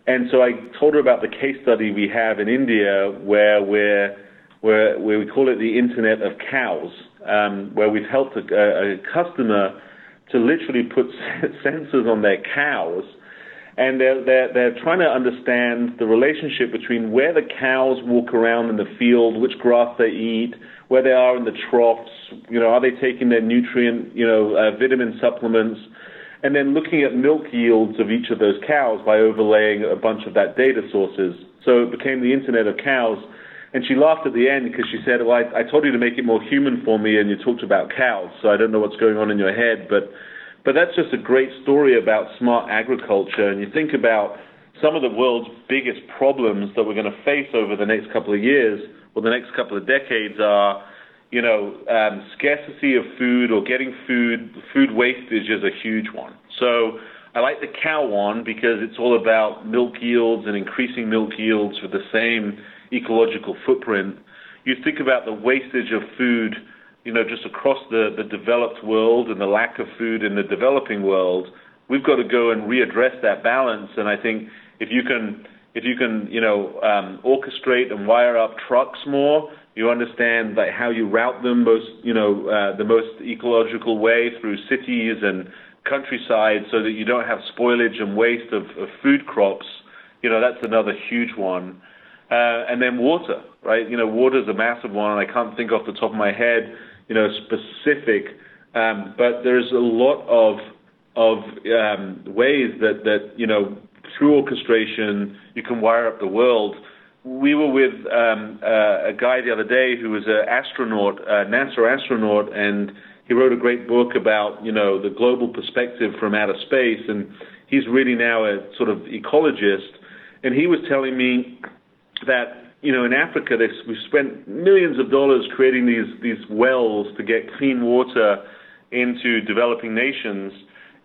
Speaker 3: And so I told her about the case study we have in India, where we're where, where we call it the Internet of Cows, um, where we've helped a, a customer to literally put sensors on their cows, and they're, they're, they're trying to understand the relationship between where the cows walk around in the field, which grass they eat, where they are in the troughs, you know, are they taking their nutrient, you know, uh, vitamin supplements, and then looking at milk yields of each of those cows by overlaying a bunch of that data sources. So it became the Internet of Cows and she laughed at the end because she said, "Well, I, I told you to make it more human for me, and you talked about cows. So I don't know what's going on in your head, but but that's just a great story about smart agriculture. And you think about some of the world's biggest problems that we're going to face over the next couple of years or the next couple of decades are, you know, um, scarcity of food or getting food, food wastage is a huge one. So I like the cow one because it's all about milk yields and increasing milk yields with the same ecological footprint. You think about the wastage of food, you know, just across the, the developed world and the lack of food in the developing world. We've got to go and readdress that balance. And I think if you can, if you can, you know, um, orchestrate and wire up trucks more, you understand like how you route them most, you know, uh, the most ecological way through cities and countryside, so that you don't have spoilage and waste of, of food crops. You know, that's another huge one. Uh, and then water, right? You know, water is a massive one, I can't think off the top of my head, you know, specific. Um, but there's a lot of of um, ways that that you know through orchestration you can wire up the world we were with um, uh, a guy the other day who was an astronaut, a NASA astronaut, and he wrote a great book about you know the global perspective from outer space, and he's really now a sort of ecologist, and he was telling me that you know in Africa we've spent millions of dollars creating these these wells to get clean water into developing nations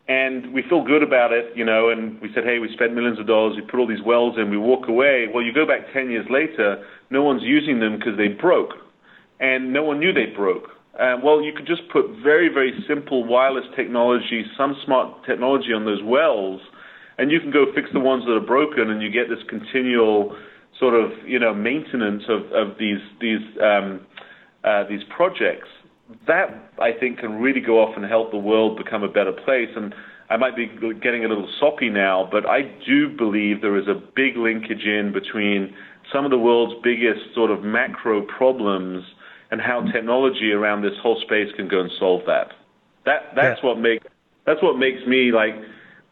Speaker 3: and we feel good about it, you know, and we said, hey, we spent millions of dollars, we put all these wells in, we walk away. Well, you go back 10 years later, no one's using them because they broke, and no one knew they broke. Uh, well, you could just put very, very simple wireless technology, some smart technology on those wells, and you can go fix the ones that are broken, and you get this continual sort of, you know, maintenance of, of these these um, uh, these projects that I think can really go off and help the world become a better place. And I might be getting a little soppy now, but I do believe there is a big linkage in between some of the world's biggest sort of macro problems and how technology around this whole space can go and solve that. That that's yeah. what makes that's what makes me like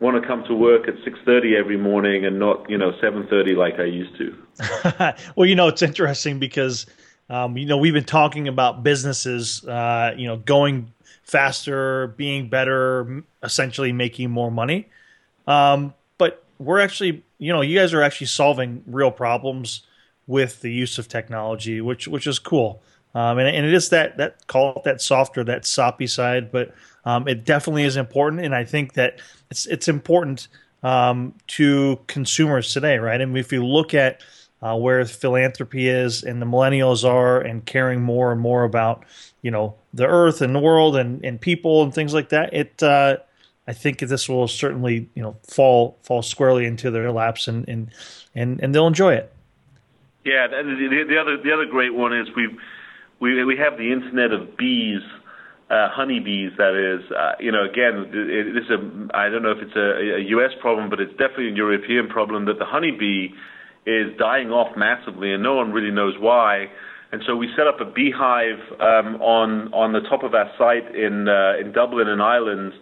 Speaker 3: want to come to work at 6:30 every morning and not, you know, 7:30 like I used to.
Speaker 1: well, you know, it's interesting because um, you know, we've been talking about businesses, uh, you know, going faster, being better, essentially making more money. Um, but we're actually, you know, you guys are actually solving real problems with the use of technology, which which is cool. Um, and, and it is that that call it that softer, that soppy side, but um, it definitely is important. And I think that it's it's important um, to consumers today, right? I and mean, if you look at uh, where philanthropy is and the millennials are and caring more and more about you know the earth and the world and, and people and things like that it uh, I think this will certainly you know fall fall squarely into their laps and and and, and they'll enjoy it
Speaker 3: yeah the, the other the other great one is we we we have the internet of bees uh, honeybees, that is. Uh, you know, again, it, it is a, I don't know if it's a, a U.S. problem, but it's definitely a European problem that the honeybee is dying off massively, and no one really knows why. And so we set up a beehive um, on on the top of our site in uh, in Dublin and Ireland,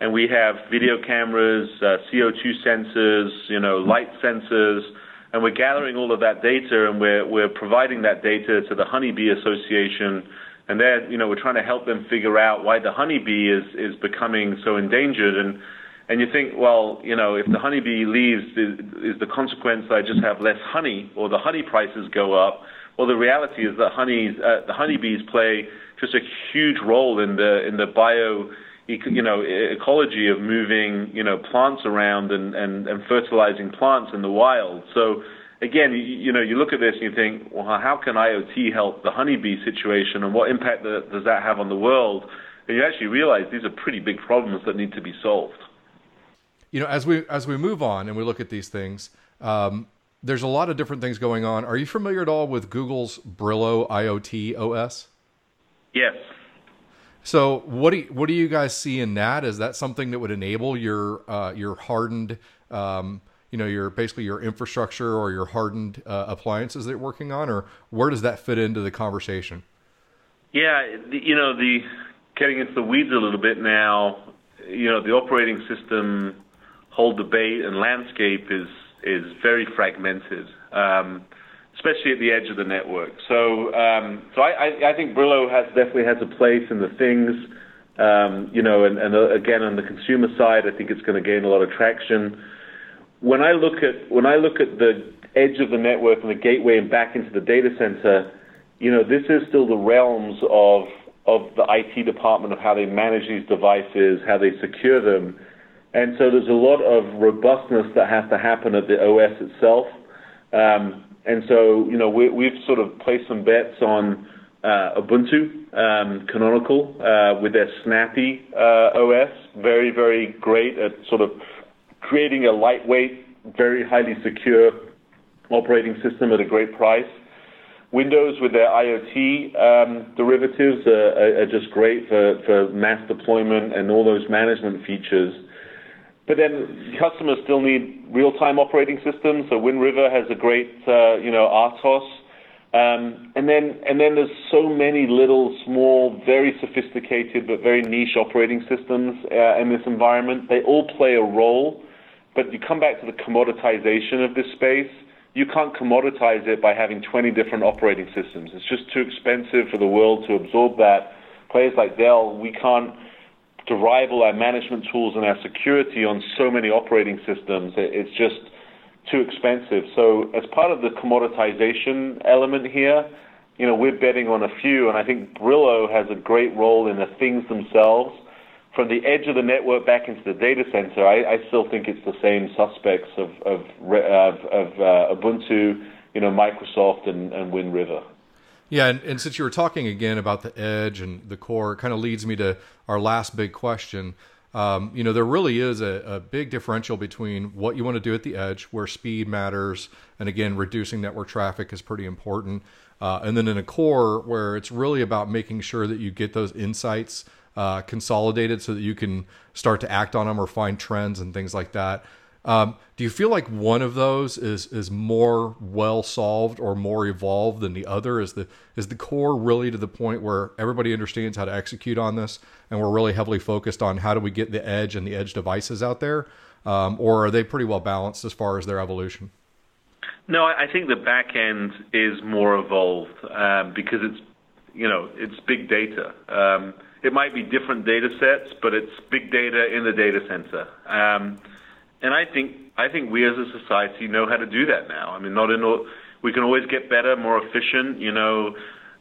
Speaker 3: and we have video cameras, uh, CO2 sensors, you know, light sensors, and we're gathering all of that data, and we're we're providing that data to the Honeybee Association, and they're you know we're trying to help them figure out why the honeybee is is becoming so endangered and and you think, well, you know, if the honeybee leaves, is, is the consequence I just have less honey, or the honey prices go up? Well, the reality is that honeys, uh, the honeybees play just a huge role in the in the bio, you know, ecology of moving, you know, plants around and and, and fertilizing plants in the wild. So again, you, you know, you look at this and you think, well, how can IoT help the honeybee situation, and what impact does that have on the world? And you actually realize these are pretty big problems that need to be solved
Speaker 2: you know, as we as we move on and we look at these things, um, there's a lot of different things going on. Are you familiar at all with Google's Brillo IoT OS?
Speaker 3: Yes.
Speaker 2: So what do you, what do you guys see in that? Is that something that would enable your uh, your hardened, um, you know, your basically your infrastructure or your hardened uh, appliances that you're working on, or where does that fit into the conversation?
Speaker 3: Yeah, you know, the getting into the weeds a little bit now. You know, the operating system whole debate and landscape is is very fragmented, um, especially at the edge of the network. So, um, so I, I, think Brillo has definitely has a place in the things. Um, you know, and, and uh, again on the consumer side, I think it's going to gain a lot of traction. When I look at when I look at the edge of the network and the gateway and back into the data center, you know, this is still the realms of of the IT department of how they manage these devices, how they secure them. And so there's a lot of robustness that has to happen at the OS itself. Um, and so, you know, we, we've sort of placed some bets on uh, Ubuntu um, Canonical uh, with their Snappy uh, OS. Very, very great at sort of creating a lightweight, very highly secure operating system at a great price. Windows with their IoT um, derivatives are, are, just great for, for mass deployment and all those management features. But then customers still need real-time operating systems. So Wind River has a great, uh, you know, RTOS. Um, and then and then there's so many little, small, very sophisticated but very niche operating systems uh, in this environment. They all play a role, but you come back to the commoditization of this space you can't commoditize it by having 20 different operating systems. It's just too expensive for the world to absorb that. Players like Dell, we can't derive rival our management tools and our security on so many operating systems. It's just too expensive. So as part of the commoditization element here, you know, we're betting on a few, and I think Brillo has a great role in the things themselves from the edge of the network back into the data center, I, I still think it's the same suspects of, of, of, of uh, Ubuntu, you know, Microsoft, and, and Wind River.
Speaker 2: Yeah, and, and, since you were talking again about the edge and the core, it kind of leads me to our last big question. Um, you know, there really is a, a, big differential between what you want to do at the edge, where speed matters, and again, reducing network traffic is pretty important. Uh, and then in a core, where it's really about making sure that you get those insights uh, consolidated so that you can start to act on them or find trends and things like that. Um, do you feel like one of those is is more well solved or more evolved than the other? Is the is the core really to the point where everybody understands how to execute on this, and we're really heavily focused on how do we get the edge and the edge devices out there, um, or are they pretty well balanced as far as their evolution?
Speaker 3: No, I think the back end is more evolved um, because it's you know it's big data. Um, it might be different data sets, but it's big data in the data center. And I think I think we as a society know how to do that now. I mean, not in all, we can always get better, more efficient. You know,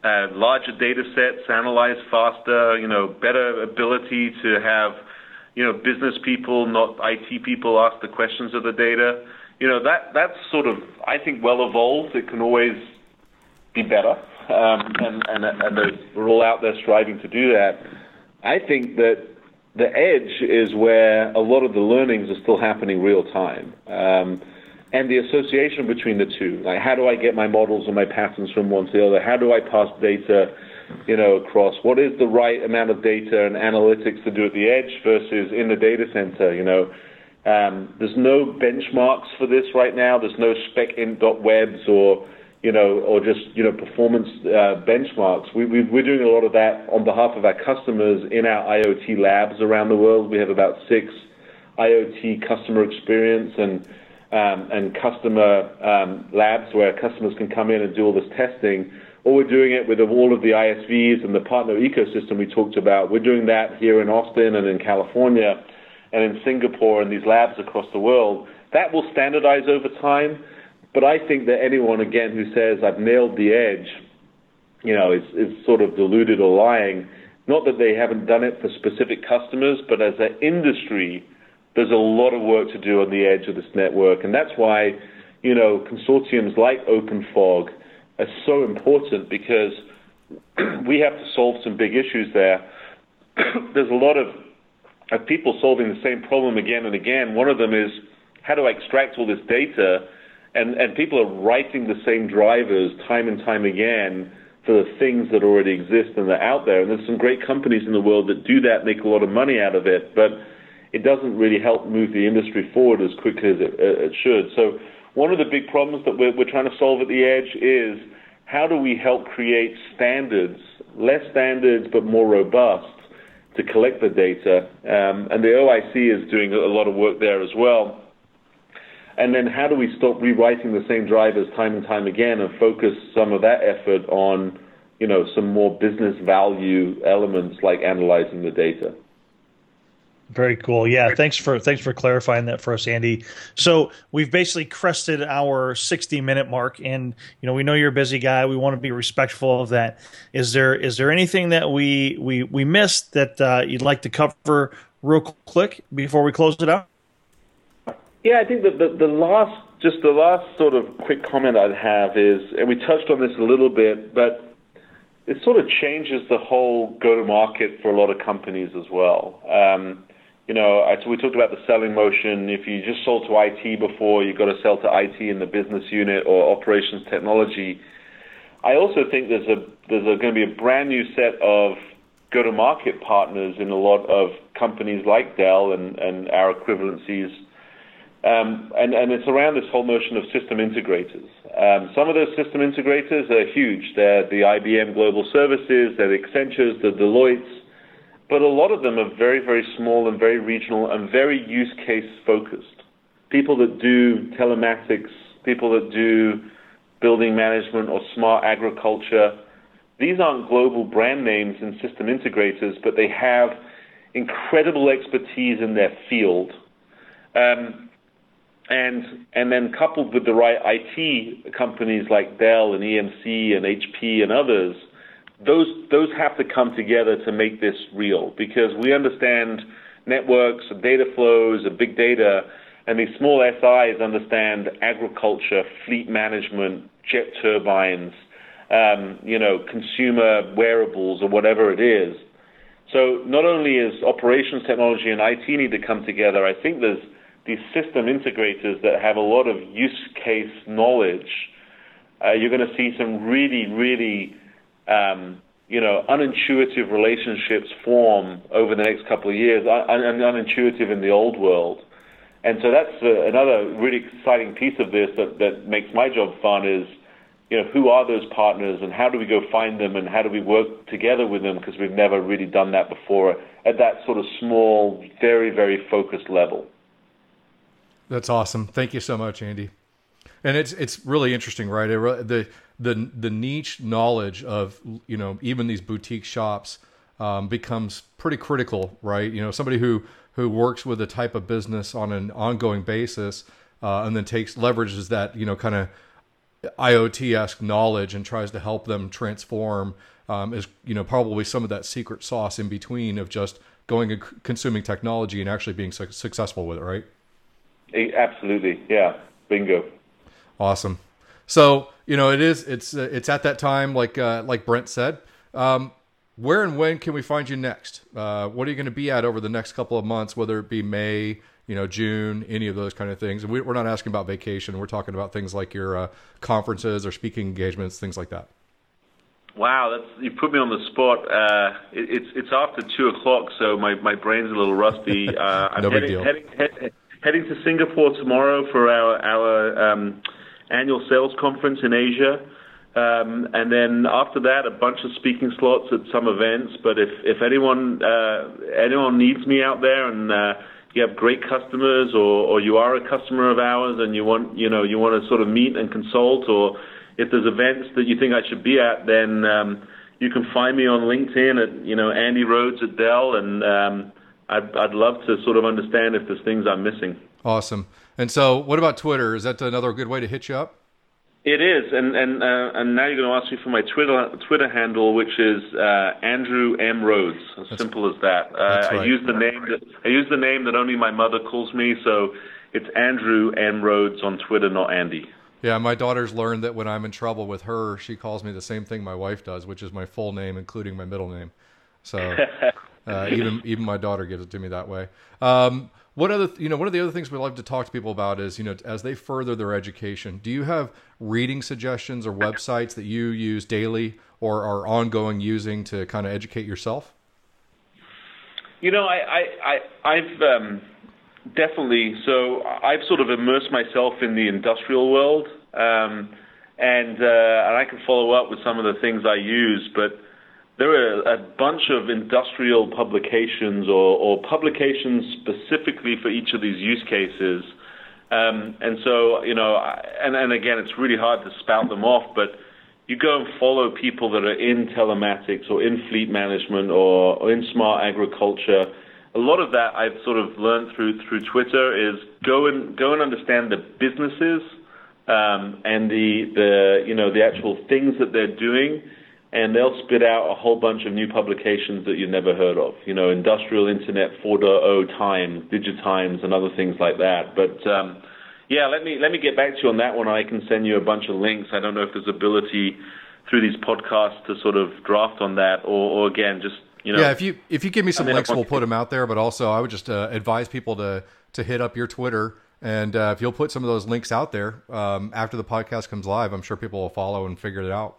Speaker 3: uh, larger data sets, analyze faster. You know, better ability to have you know business people, not IT people, ask the questions of the data. You know, that that's sort of I think well evolved. It can always be better um, and, and, and we're all out there striving to do that. I think that the edge is where a lot of the learnings are still happening real time. Um, and the association between the two, like how do I get my models and my patterns from one to the other? How do I pass data, you know, across? What is the right amount of data and analytics to do at the edge versus in the data center? You know, um, there's no benchmarks for this right now. There's no spec in dot webs or you know, or just, you know, performance uh, benchmarks. We, we, we're doing a lot of that on behalf of our customers in our IoT labs around the world. We have about six IoT customer experience and um, and customer um, labs where customers can come in and do all this testing. Or we're doing it with all of the ISVs and the partner ecosystem we talked about. We're doing that here in Austin and in California and in Singapore and these labs across the world. That will standardize over time. But I think that anyone, again, who says, I've nailed the edge, you know, is, is sort of deluded or lying. Not that they haven't done it for specific customers, but as an industry, there's a lot of work to do on the edge of this network. And that's why, you know, consortiums like OpenFog are so important because we have to solve some big issues there. there's a lot of, of people solving the same problem again and again. One of them is how do I extract all this data and and people are writing the same drivers time and time again for the things that already exist and are out there. And there's some great companies in the world that do that, make a lot of money out of it, but it doesn't really help move the industry forward as quickly as it, it should. So one of the big problems that we're, we're trying to solve at the edge is how do we help create standards, less standards but more robust, to collect the data? Um, and the OIC is doing a lot of work there as well and then how do we stop rewriting the same drivers time and time again and focus some of that effort on, you know, some more business value elements like analyzing the data?
Speaker 1: Very cool. Yeah, thanks for thanks for clarifying that for us, Andy. So we've basically crested our 60 minute mark, and you know we know you're a busy guy. We want to be respectful of that. Is there is there anything that we we we missed that uh, you'd like to cover real quick before we close it out?
Speaker 3: Yeah, I think that the, the last just the last sort of quick comment I'd have is, and we touched on this a little bit, but it sort of changes the whole go-to-market for a lot of companies as well. Um, you know, I, so we talked about the selling motion. If you just sold to IT before, you've got to sell to IT in the business unit or operations technology. I also think there's a there's going to be a brand new set of go-to-market partners in a lot of companies like Dell and, and our equivalencies um, and, and, it's around this whole notion of system integrators. Um, some of those system integrators are huge. They're the IBM Global Services, they're the Accentures, the Deloittes, but a lot of them are very, very small and very regional and very use case focused. People that do telematics, people that do building management or smart agriculture. These aren't global brand names and system integrators, but they have incredible expertise in their field. Um, and and then coupled with the right IT companies like Dell and EMC and HP and others, those those have to come together to make this real because we understand networks and data flows and big data, and these small SIs understand agriculture, fleet management, jet turbines, um, you know, consumer wearables or whatever it is. So not only is operations technology and IT need to come together, I think there's these system integrators that have a lot of use case knowledge, uh, you're going to see some really, really, um, you know, unintuitive relationships form over the next couple of years, un- un- unintuitive in the old world. And so that's uh, another really exciting piece of this that, that makes my job fun is, you know, who are those partners and how do we go find them and how do we work together with them because we've never really done that before at that sort of small, very, very focused level.
Speaker 2: That's awesome. Thank you so much, Andy. And it's it's really interesting, right? It, the the the niche knowledge of you know even these boutique shops um, becomes pretty critical, right? You know, somebody who who works with a type of business on an ongoing basis uh, and then takes leverages that you know kind of IoT esque knowledge and tries to help them transform um, is you know probably some of that secret sauce in between of just going and consuming technology and actually being su- successful with it, right?
Speaker 3: Absolutely, yeah, bingo.
Speaker 2: Awesome. So you know, it is. It's uh, it's at that time, like uh, like Brent said. Um, where and when can we find you next? Uh, what are you going to be at over the next couple of months? Whether it be May, you know, June, any of those kind of things. And we, are not asking about vacation. We're talking about things like your uh, conferences or speaking engagements, things like that.
Speaker 3: Wow, that's you put me on the spot. Uh, it, it's it's after two o'clock, so my, my brain's a little rusty. Uh,
Speaker 2: no
Speaker 3: I'm
Speaker 2: big
Speaker 3: heading, heading, head, heading to Singapore tomorrow for our our um, annual sales conference in Asia. Um, and then after that, a bunch of speaking slots at some events. But if if anyone uh, anyone needs me out there and uh, you have great customers or, or you are a customer of ours and you want you know you want to sort of meet and consult or if there's events that you think I should be at, then um, you can find me on LinkedIn at you know Andy Rhodes at Dell and um, I'd, I'd love to sort of understand if there's things I'm missing.
Speaker 2: Awesome. And so, what about Twitter? Is that another good way to hit you up?
Speaker 3: It is, and and uh, and now you're going to ask me for my Twitter Twitter handle, which is uh, Andrew M Rhodes. As that's, simple as that. Uh, right. I use the name that I use the name that only my mother calls me, so it's Andrew M Rhodes on Twitter, not Andy.
Speaker 2: Yeah, my daughter's learned that when I'm in trouble with her, she calls me the same thing my wife does, which is my full name, including my middle name. So Uh, even even my daughter gives it to me that way. Um, what other you know one of the other things we love to talk to people about is you know as they further their education do you have reading suggestions or websites that you use daily or are ongoing using to kind of educate yourself
Speaker 3: you know i i, I i've um, definitely so i've sort of immersed myself in the industrial world um, and uh, and i can follow up with some of the things i use but there are a bunch of industrial publications or, or publications specifically for each of these use cases. Um, and so, you know, and, and again, it's really hard to spout them off, but you go and follow people that are in telematics or in fleet management or, or in smart agriculture. a lot of that I've sort of learned through through Twitter is go and go and understand the businesses um, and the the you know the actual things that they're doing, and they'll spit out a whole bunch of new publications that you've never heard of. You know, Industrial Internet 4.0 Times, Digitimes, and other things like that. But um, yeah, let me let me get back to you on that one. I can send you a bunch of links. I don't know if there's ability through these podcasts to sort of draft on that, or, or again, just you know.
Speaker 2: Yeah, if you if you give me some links, we'll put them out there. But also, I would just uh, advise people to to hit up your Twitter, and uh, if you'll put some of those links out there um, after the podcast comes live, I'm sure people will follow and figure it out.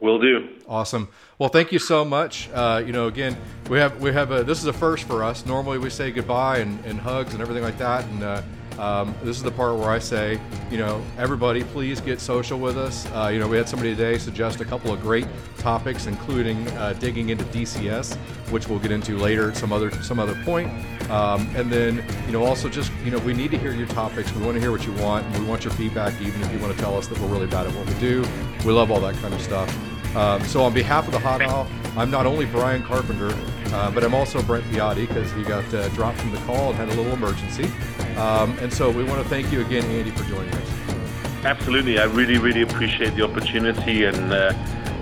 Speaker 3: Will do.
Speaker 2: Awesome. Well, thank you so much. Uh, you know, again, we have we have a, this is a first for us. Normally, we say goodbye and, and hugs and everything like that, and uh, um, this is the part where I say, you know, everybody, please get social with us. Uh, you know, we had somebody today suggest a couple of great topics, including uh, digging into DCS, which we'll get into later at some other some other point. Um, and then, you know, also just, you know, we need to hear your topics. We want to hear what you want. We want your feedback, even if you want to tell us that we're really bad at what we do. We love all that kind of stuff. Um, so, on behalf of the Hot Aisle, I'm not only Brian Carpenter, uh, but I'm also Brent Piatti because he got uh, dropped from the call and had a little emergency. Um, and so, we want to thank you again, Andy, for joining us.
Speaker 3: Absolutely. I really, really appreciate the opportunity and uh,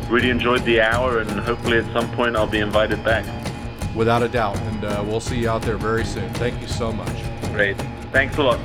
Speaker 3: really enjoyed the hour. And hopefully, at some point, I'll be invited back.
Speaker 2: Without a doubt. And uh, we'll see you out there very soon. Thank you so much.
Speaker 3: Great. Thanks a lot.